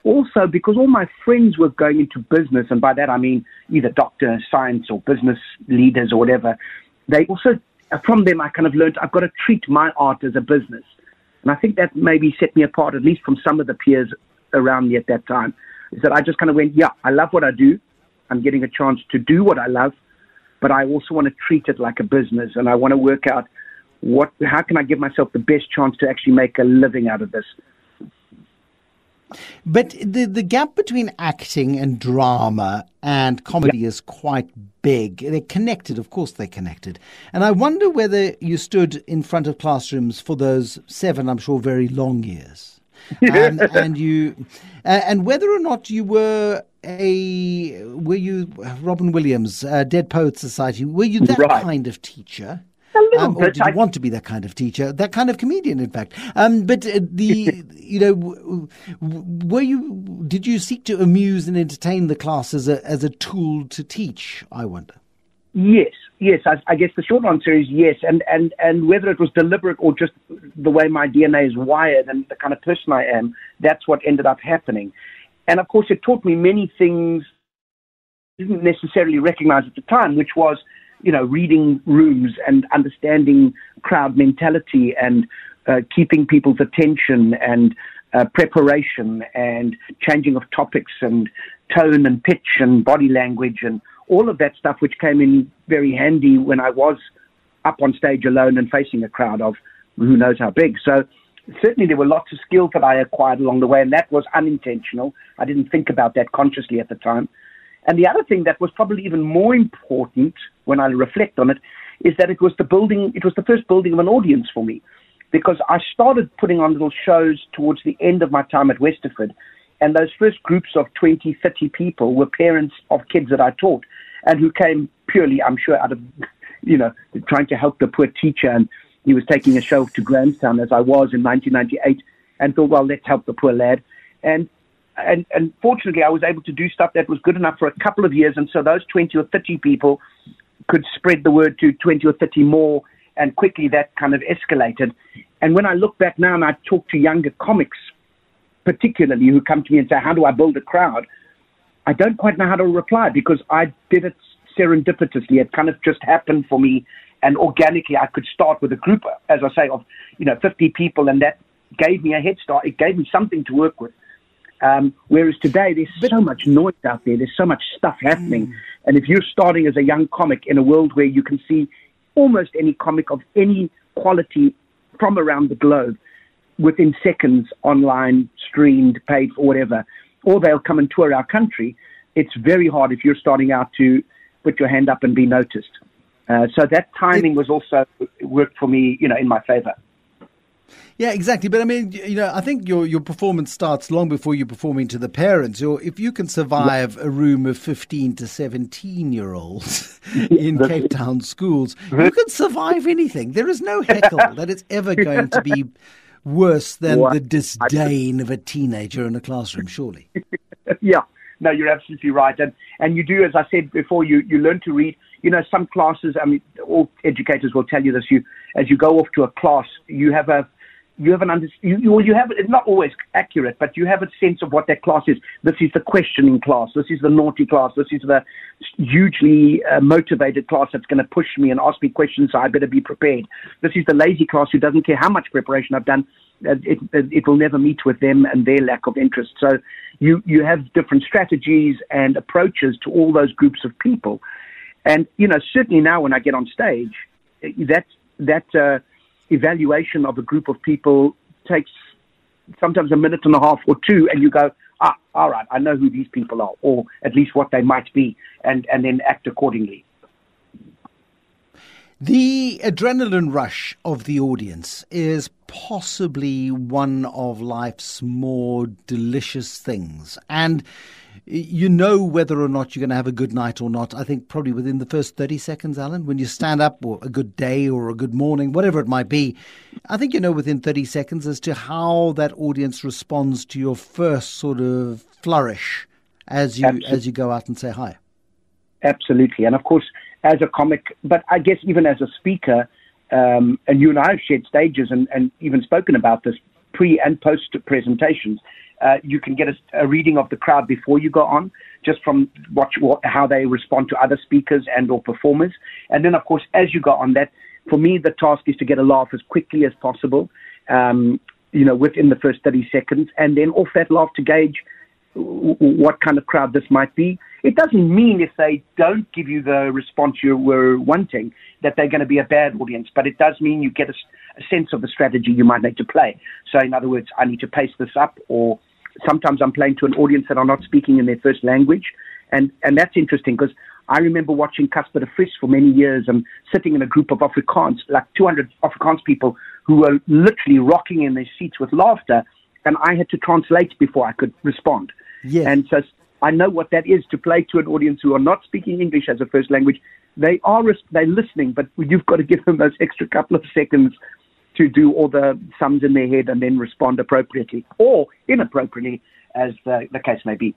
also because all my friends were going into business, and by that I mean either doctor, science, or business leaders or whatever, they also, from them, I kind of learned I've got to treat my art as a business. And I think that maybe set me apart, at least from some of the peers around me at that time, is that I just kind of went, yeah, I love what I do. I'm getting a chance to do what I love, but I also want to treat it like a business, and I want to work out what, how can I give myself the best chance to actually make a living out of this. But the the gap between acting and drama and comedy is quite big. They're connected, of course, they're connected. And I wonder whether you stood in front of classrooms for those seven, I'm sure, very long years. um, and you, uh, and whether or not you were a, were you Robin Williams, uh, Dead Poets Society? Were you that right. kind of teacher? Um, or did you want to be that kind of teacher, that kind of comedian, in fact? Um, but uh, the, you know, were you? Did you seek to amuse and entertain the class as a as a tool to teach? I wonder. Yes, yes. I, I guess the short answer is yes, and and and whether it was deliberate or just the way my DNA is wired and the kind of person I am, that's what ended up happening. And of course, it taught me many things I didn't necessarily recognize at the time, which was you know, reading rooms and understanding crowd mentality and uh, keeping people's attention and uh, preparation and changing of topics and tone and pitch and body language and all of that stuff, which came in very handy when I was up on stage alone and facing a crowd of who knows how big. So certainly there were lots of skills that I acquired along the way, and that was unintentional. I didn't think about that consciously at the time. And the other thing that was probably even more important when I reflect on it is that it was the building, it was the first building of an audience for me. Because I started putting on little shows towards the end of my time at Westerford. And those first groups of 20, 30 people were parents of kids that I taught and who came purely, I'm sure, out of, you know, trying to help the poor teacher. And he was taking a show to Grahamstown as I was in 1998 and thought, well, let's help the poor lad. And and, and fortunately, I was able to do stuff that was good enough for a couple of years. And so those 20 or 30 people could spread the word to 20 or 30 more. And quickly that kind of escalated. And when I look back now and I talk to younger comics, particularly who come to me and say, How do I build a crowd? I don't quite know how to reply because I did it serendipitously. It kind of just happened for me, and organically, I could start with a group, as I say, of you know 50 people, and that gave me a head start. It gave me something to work with. Um, whereas today, there's so much noise out there. There's so much stuff happening, mm. and if you're starting as a young comic in a world where you can see almost any comic of any quality from around the globe within seconds, online, streamed, paid for whatever, or they'll come and tour our country. It's very hard if you're starting out to put your hand up and be noticed. Uh, so that timing was also worked for me, you know, in my favor. Yeah, exactly. But I mean, you know, I think your your performance starts long before you're performing to the parents. Or if you can survive a room of 15 to 17 year olds in Cape Town schools, you can survive anything. There is no heckle that is ever going to be worse than what? the disdain of a teenager in a classroom, surely. yeah. No, you're absolutely right. And and you do, as I said before, you, you learn to read. You know, some classes, I mean, all educators will tell you this. You, as you go off to a class, you have a you have an under, you, you, have it's not always accurate, but you have a sense of what that class is. This is the questioning class. This is the naughty class. This is the hugely uh, motivated class that's going to push me and ask me questions. So I better be prepared. This is the lazy class who doesn't care how much preparation I've done. Uh, it, it, it will never meet with them and their lack of interest. So you you have different strategies and approaches to all those groups of people. And you know, certainly now when I get on stage, that that uh, evaluation of a group of people takes sometimes a minute and a half or two, and you go, ah, all right, I know who these people are, or at least what they might be, and, and then act accordingly. The adrenaline rush of the audience is possibly one of life's more delicious things. And you know whether or not you're going to have a good night or not. I think probably within the first 30 seconds, Alan, when you stand up, or a good day or a good morning, whatever it might be. I think you know within 30 seconds as to how that audience responds to your first sort of flourish as you Absolutely. as you go out and say hi. Absolutely, and of course, as a comic, but I guess even as a speaker, um, and you and I have shared stages and, and even spoken about this pre and post presentations uh, you can get a, a, reading of the crowd before you go on, just from what, how they respond to other speakers and or performers. And then, of course, as you go on, that for me the task is to get a laugh as quickly as possible. Um, you know, within the first 30 seconds, and then off that laugh to gauge what kind of crowd this might be. It doesn't mean if they don't give you the response you were wanting that they're going to be a bad audience, but it does mean you get a, a sense of the strategy you might need to play. So, in other words, I need to pace this up, or sometimes I'm playing to an audience that are not speaking in their first language. And, and that's interesting because I remember watching Casper de Vries for many years and sitting in a group of Afrikaans, like 200 Afrikaans people who were literally rocking in their seats with laughter. And I had to translate before I could respond. Yes. And so I know what that is to play to an audience who are not speaking English as a first language. They are they're listening, but you've got to give them those extra couple of seconds to do all the sums in their head and then respond appropriately or inappropriately, as the, the case may be.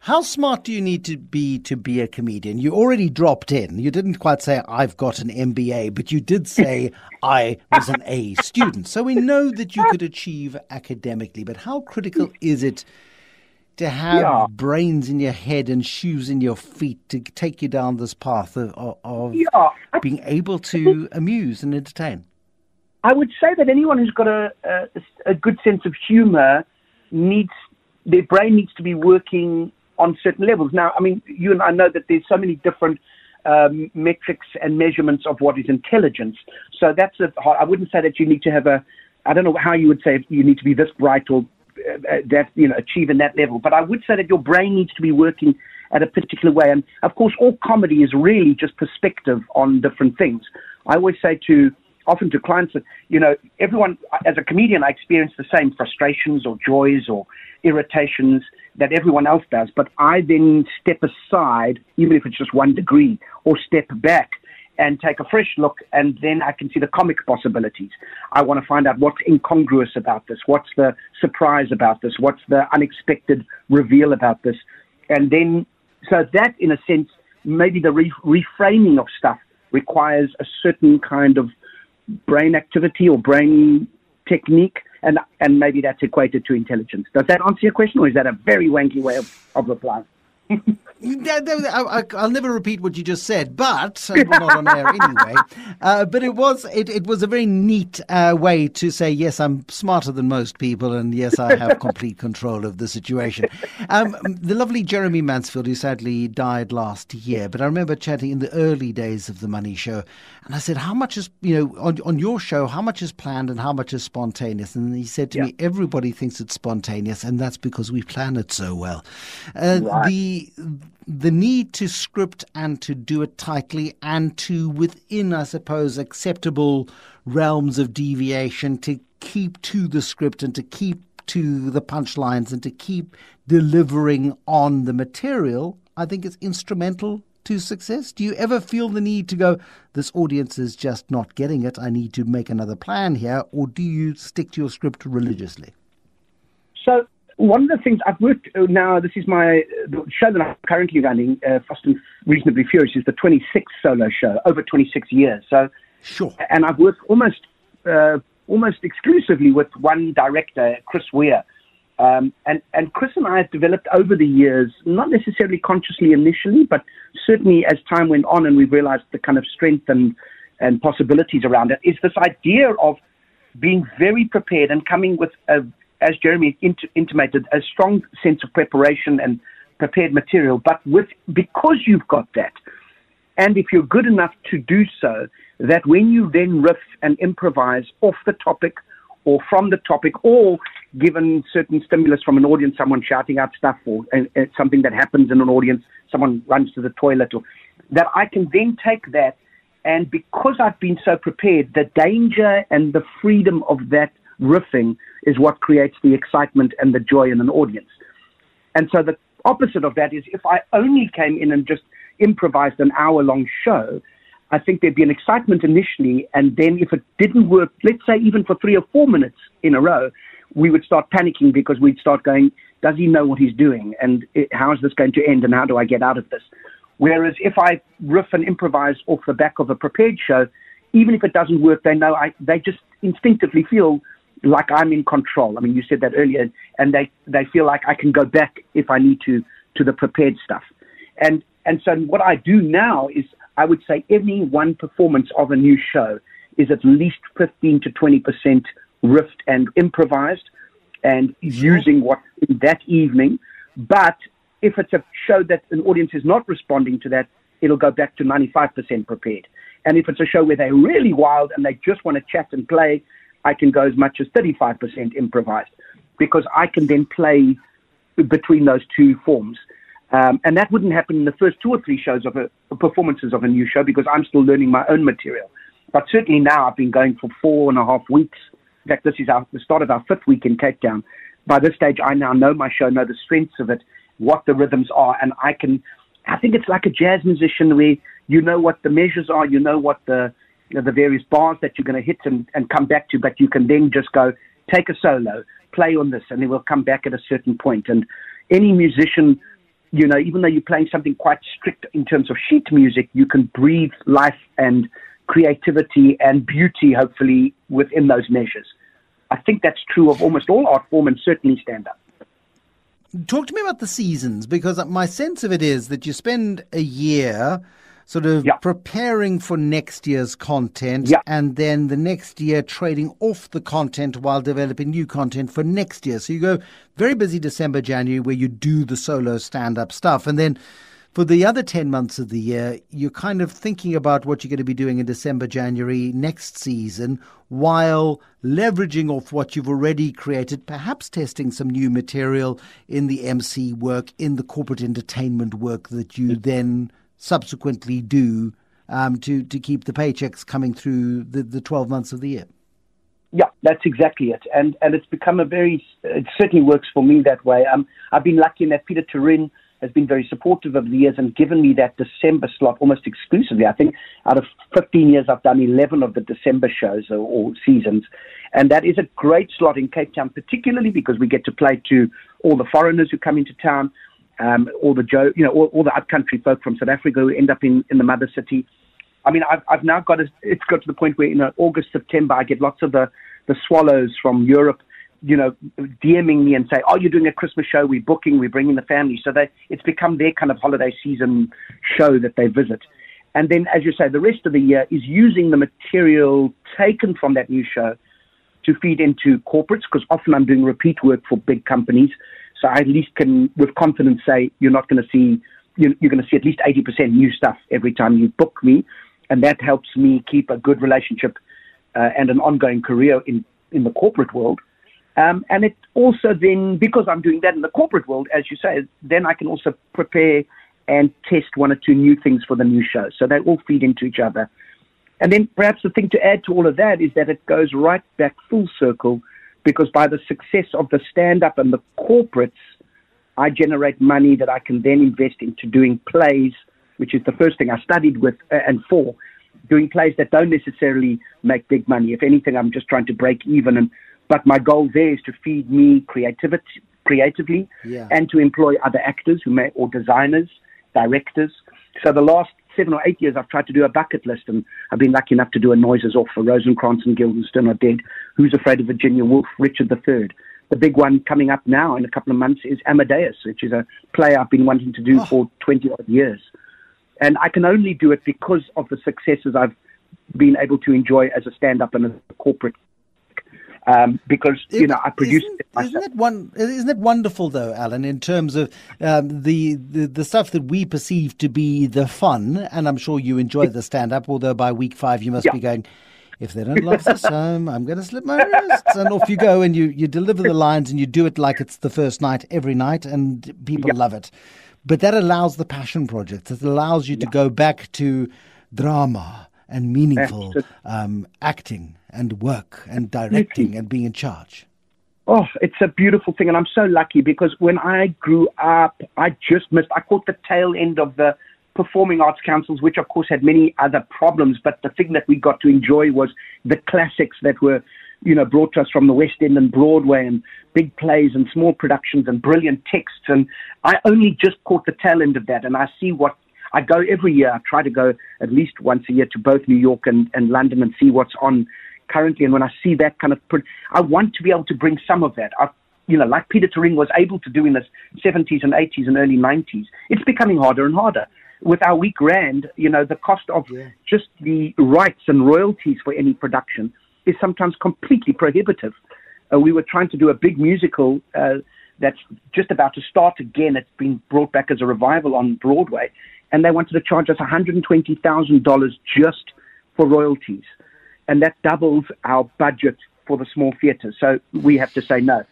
How smart do you need to be to be a comedian? You already dropped in. You didn't quite say, I've got an MBA, but you did say, I was an A student. So we know that you could achieve academically. But how critical is it to have yeah. brains in your head and shoes in your feet to take you down this path of, of yeah. being able to amuse and entertain? I would say that anyone who's got a, a, a good sense of humor needs their brain needs to be working on certain levels. Now, I mean, you and I know that there's so many different um, metrics and measurements of what is intelligence. So that's a, I wouldn't say that you need to have a, I don't know how you would say you need to be this bright or uh, uh, that you know achieving that level. But I would say that your brain needs to be working at a particular way. And of course, all comedy is really just perspective on different things. I always say to often to clients that, you know, everyone, as a comedian, I experience the same frustrations or joys or irritations that everyone else does. But I then step aside, even if it's just one degree, or step back and take a fresh look, and then I can see the comic possibilities. I want to find out what's incongruous about this, what's the surprise about this, what's the unexpected reveal about this. And then, so that in a sense, maybe the re- reframing of stuff requires a certain kind of brain activity or brain technique, and and maybe that's equated to intelligence. Does that answer your question, or is that a very wanky way of, of replying? I, will never repeat what you just said, but we're not on air anyway. Uh, but it was it, it was a very neat uh, way to say yes, I'm smarter than most people, and yes, I have complete control of the situation. Um, the lovely Jeremy Mansfield, who sadly died last year, but I remember chatting in the early days of the Money Show, and I said, "How much is you know on on your show? How much is planned and how much is spontaneous?" And he said to yeah. me, "Everybody thinks it's spontaneous, and that's because we plan it so well." Uh, right. The the need to script and to do it tightly and to within, I suppose, acceptable realms of deviation to keep to the script and to keep to the punchlines and to keep delivering on the material, I think is instrumental to success? Do you ever feel the need to go, this audience is just not getting it, I need to make another plan here, or do you stick to your script religiously? So one of the things I've worked uh, now, this is my the show that I'm currently running, uh, Fast and Reasonably Furious, is the 26th solo show, over 26 years. So, sure. And I've worked almost uh, almost exclusively with one director, Chris Weare. Um, and, and Chris and I have developed over the years, not necessarily consciously initially, but certainly as time went on and we realized the kind of strength and, and possibilities around it, is this idea of being very prepared and coming with a as Jeremy int- intimated, a strong sense of preparation and prepared material. But with because you've got that, and if you're good enough to do so, that when you then riff and improvise off the topic or from the topic, or given certain stimulus from an audience, someone shouting out stuff or something that happens in an audience, someone runs to the toilet, or that I can then take that. And because I've been so prepared, the danger and the freedom of that riffing is what creates the excitement and the joy in an audience. And so the opposite of that is if I only came in and just improvised an hour long show, I think there'd be an excitement initially, and then if it didn't work, let's say even for three or four minutes in a row, we would start panicking because we'd start going, does he know what he's doing? And it, how is this going to end? And how do I get out of this? Whereas if I riff and improvise off the back of a prepared show, even if it doesn't work, they know I, they just instinctively feel like I'm in control. I mean, you said that earlier, and they, they feel like I can go back if I need to to the prepared stuff. And and so what I do now is I would say every one performance of a new show is at least 15 to 20 percent riffed and improvised, and mm-hmm. using what that evening. But if it's a show that an audience is not responding to that, it'll go back to 95% prepared. And if it's a show where they're really wild and they just want to chat and play, I can go as much as 35% improvised because I can then play between those two forms. Um, and that wouldn't happen in the first two or three shows of a, performances of a new show because I'm still learning my own material. But certainly now I've been going for four and a half weeks. In fact, this is our, the start of our fifth week in Cape Town. By this stage, I now know my show, know the strengths of it, what the rhythms are, and I can. I think it's like a jazz musician where you know what the measures are, you know what the you know, the various bars that you're going to hit and, and come back to, but you can then just go take a solo, play on this, and then we'll come back at a certain point. And any musician, you know, even though you're playing something quite strict in terms of sheet music, you can breathe life and creativity and beauty, hopefully, within those measures. I think that's true of almost all art form and certainly stand up. Talk to me about the seasons because my sense of it is that you spend a year sort of yeah. preparing for next year's content yeah. and then the next year trading off the content while developing new content for next year. So you go very busy December, January where you do the solo stand up stuff. And then for the other 10 months of the year, you're kind of thinking about what you're going to be doing in December, January next season while leveraging off what you've already created, perhaps testing some new material in the MC work, in the corporate entertainment work that you mm. then subsequently do um, to to keep the paychecks coming through the, the 12 months of the year. Yeah, that's exactly it, and and it's become a very. It certainly works for me that way. Um, I've been lucky in that Pieter Toerien has been very supportive of the years and given me that December slot almost exclusively. I think out of 15 years, I've done 11 of the December shows or, or seasons, and that is a great slot in Cape Town, particularly because we get to play to all the foreigners who come into town um, all the Joe, you know, all, all the upcountry folk from South Africa who end up in, in the mother city. I mean, I've, I've now got a, it's got to the point where, you know, August, September, I get lots of the, the swallows from Europe you know, DMing me and say, "Oh, you're doing a Christmas show? We're booking. We're bringing the family." So they, it's become their kind of holiday season show that they visit. And then, as you say, the rest of the year is using the material taken from that new show to feed into corporates because often I'm doing repeat work for big companies. So I at least can, with confidence, say you're not going to see you're, going to see at least 80% new stuff every time you book me, and that helps me keep a good relationship uh, and an ongoing career in in the corporate world. Um, and it also then, because I'm doing that in the corporate world, as you say, then I can also prepare and test one or two new things for the new show. So they all feed into each other. And then perhaps the thing to add to all of that is that it goes right back full circle because by the success of the stand up and the corporates, I generate money that I can then invest into doing plays, which is the first thing I studied with uh, and for, doing plays that don't necessarily make big money. If anything, I'm just trying to break even and but my goal there is to feed me creativity, creatively Yeah. and to employ other actors who may, or designers, directors. So the last seven or eight years, I've tried to do a bucket list, and I've been lucky enough to do a Noises Off for Rosencrantz and Guildenstern are dead. Who's Afraid of Virginia Woolf? Richard III. The big one coming up now in a couple of months is Amadeus, which is a play I've been wanting to do oh. for 20 odd years. And I can only do it because of the successes I've been able to enjoy as a stand up and a corporate. Um, because, you know, I produce Isn't, it myself. isn't it one? Isn't it wonderful though, Alan? In terms of um, the, the the stuff that we perceive to be the fun, and I'm sure you enjoy the stand up. Although by week five you must Yeah. be going. If they don't love this, um, I'm going to slip my wrists, and off you go, and you you deliver the lines, and you do it like it's the first night every night, and people love it. But that allows the passion project. It allows you to go back to drama and meaningful um, acting and work and directing and being in charge. Oh, it's a beautiful thing, and I'm so lucky because when I grew up, I just missed. I caught the tail end of the performing arts councils, which of course had many other problems. But the thing that we got to enjoy was the classics that were, you know, brought to us from the West End and Broadway, and big plays and small productions and brilliant texts. And I only just caught the tail end of that, and I see what. I go every year. I try to go at least once a year to both New York and, and London and see what's on currently. And when I see that kind of, pr- I want to be able to bring some of that. I, you know, like Pieter Toerien was able to do in the 70s and 80s and early 90s. It's becoming harder and harder. With our weak rand, you know, the cost of just the rights and royalties for any production is sometimes completely prohibitive. Uh, we were trying to do a big musical uh, that's just about to start again. It's been brought back as a revival on Broadway, and they wanted to charge us $120,000 just for royalties and that doubles our budget for the small theatre. So we have to say no.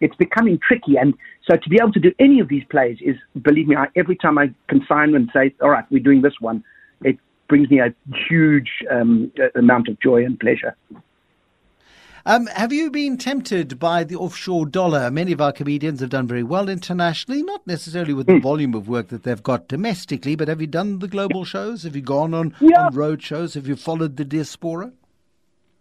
It's becoming tricky, and so to be able to do any of these plays is, believe me, I, every time I consign and say, "All right, we're doing this one," it brings me a huge um, amount of joy and pleasure. Um, have you been tempted by the offshore dollar? Many of our comedians have done very well internationally, not necessarily with the volume of work that they've got domestically, but have you done the global shows? Have you gone on, Yeah. on road shows? Have you followed the diaspora?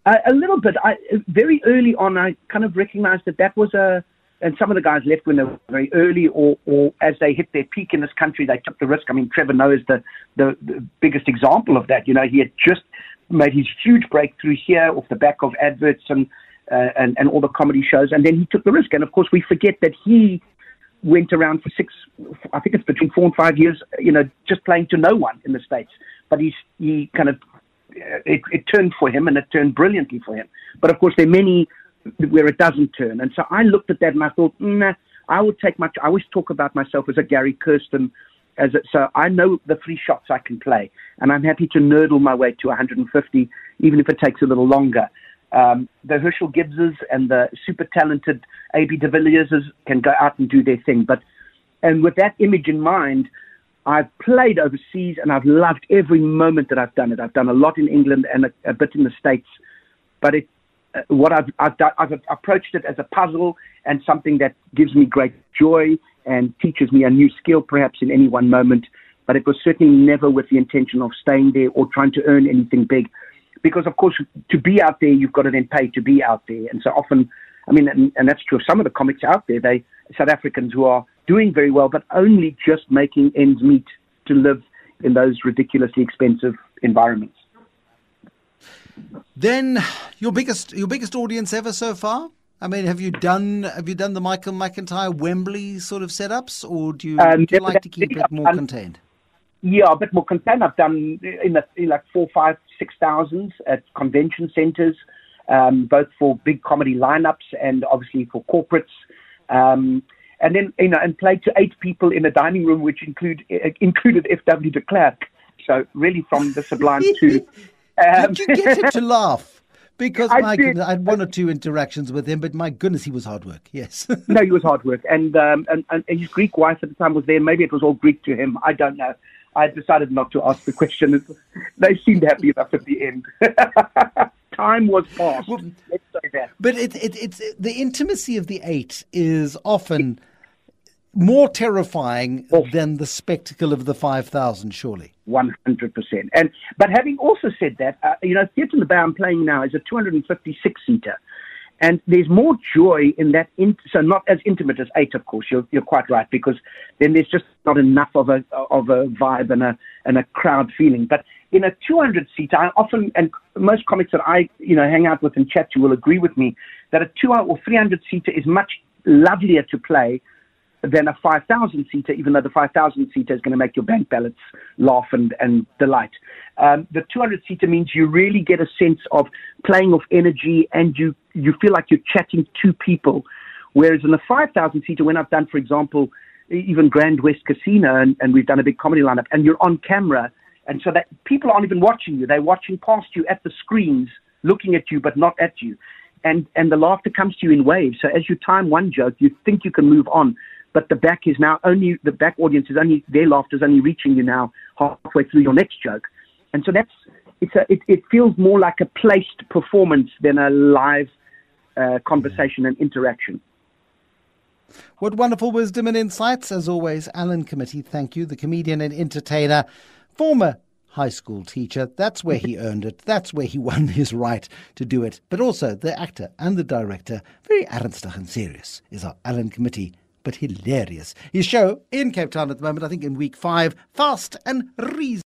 Uh, a little bit. I, very early on, I kind of recognized that that was a, and some of the guys left when they were very early, or, or as they hit their peak in this country, they took the risk. I mean, Trevor Noah is the, the, the biggest example of that. You know, he had just made his huge breakthrough here off the back of adverts and, uh, and, and all the comedy shows, and then he took the risk. And of course, we forget that he went around for six, I think it's between four and five years, you know, just playing to no one in the States. But he's, he kind of it, it turned for him and it turned brilliantly for him. But of course, there are many where it doesn't turn. And so I looked at that and I thought, nah, I would take my, I always talk about myself as a Gary Kirsten. As a, so I know the three shots I can play, and I'm happy to nerdle my way to 150, even if it takes a little longer. Um, the Herschelle Gibbses and the super talented A.B. de Villiers can go out and do their thing. But and with that image in mind, I've played overseas and I've loved every moment that I've done it. I've done a lot in England and a, a bit in the States, but it, uh, what I've, I've, done, I've approached it as a puzzle and something that gives me great joy and teaches me a new skill perhaps in any one moment. But it was certainly never with the intention of staying there or trying to earn anything big. Because, of course, to be out there, you've got to then pay to be out there. And so often, I mean, and, and that's true of some of the comics out there, they South Africans who are doing very well, but only just making ends meet to live in those ridiculously expensive environments. Then your biggest your biggest audience ever so far? I mean, have you done have you done the Michael McIntyre Wembley sort of setups, or do you, um, do you like to keep it more contained? Yeah, a bit more contained. I've done in, the, in like four, five, six thousands at convention centres, um, both for big comedy lineups and obviously for corporates. Um, and then you know, and played to eight people in a dining room, which include uh, included F.W. de Klerk. So really, from the sublime to. Um, Did you get him to laugh? Because I my did. goodness, I had one or two interactions with him, but my goodness, he was hard work. Yes. no, he was hard work, and, um, and and his Greek wife at the time was there. Maybe it was all Greek to him. I don't know. I decided not to ask the question. They seemed happy enough at the end. Time was past. Well, Let's say that. But it, it, it's the intimacy of the eight is often more terrifying oh. than the spectacle of the 5,000, surely. 100%. And But having also said that, uh, you know, Theatre in the Bay I'm playing now is a 256 seater. And there's more joy in that, in, so not as intimate as eight, of course. You're, you're quite right because then there's just not enough of a of a vibe and a and a crowd feeling. But in a 200 seater, I often and most comics that I you know hang out with and chat to will agree with me that a two or 300 seater is much lovelier to play than a 5,000 seater, even though the 5,000 seater is going to make your bank ballots laugh and, and delight. Um, the 200 seater means you really get a sense of playing off energy and you, you feel like you're chatting to people. Whereas in the 5,000 seater, when I've done, for example, even Grand West Casino and, and we've done a big comedy lineup and you're on camera and so that people aren't even watching you. They're watching past you at the screens, looking at you, but not at you. And, and the laughter comes to you in waves. So as you time one joke, you think you can move on but the back is now only the back audience is only their laughter is only reaching you now halfway through your next joke, and so that's it's a it, it feels more like a placed performance than a live uh, conversation and interaction. What wonderful wisdom and insights, as always, Alan Committie. Thank you, the comedian and entertainer, former high school teacher. That's where he earned it. That's where he won his right to do it. But also the actor and the director, very ernstig and serious, is our Alan Committie but hilarious. His show in Cape Town at the moment, I think in week five, fast and reasonable.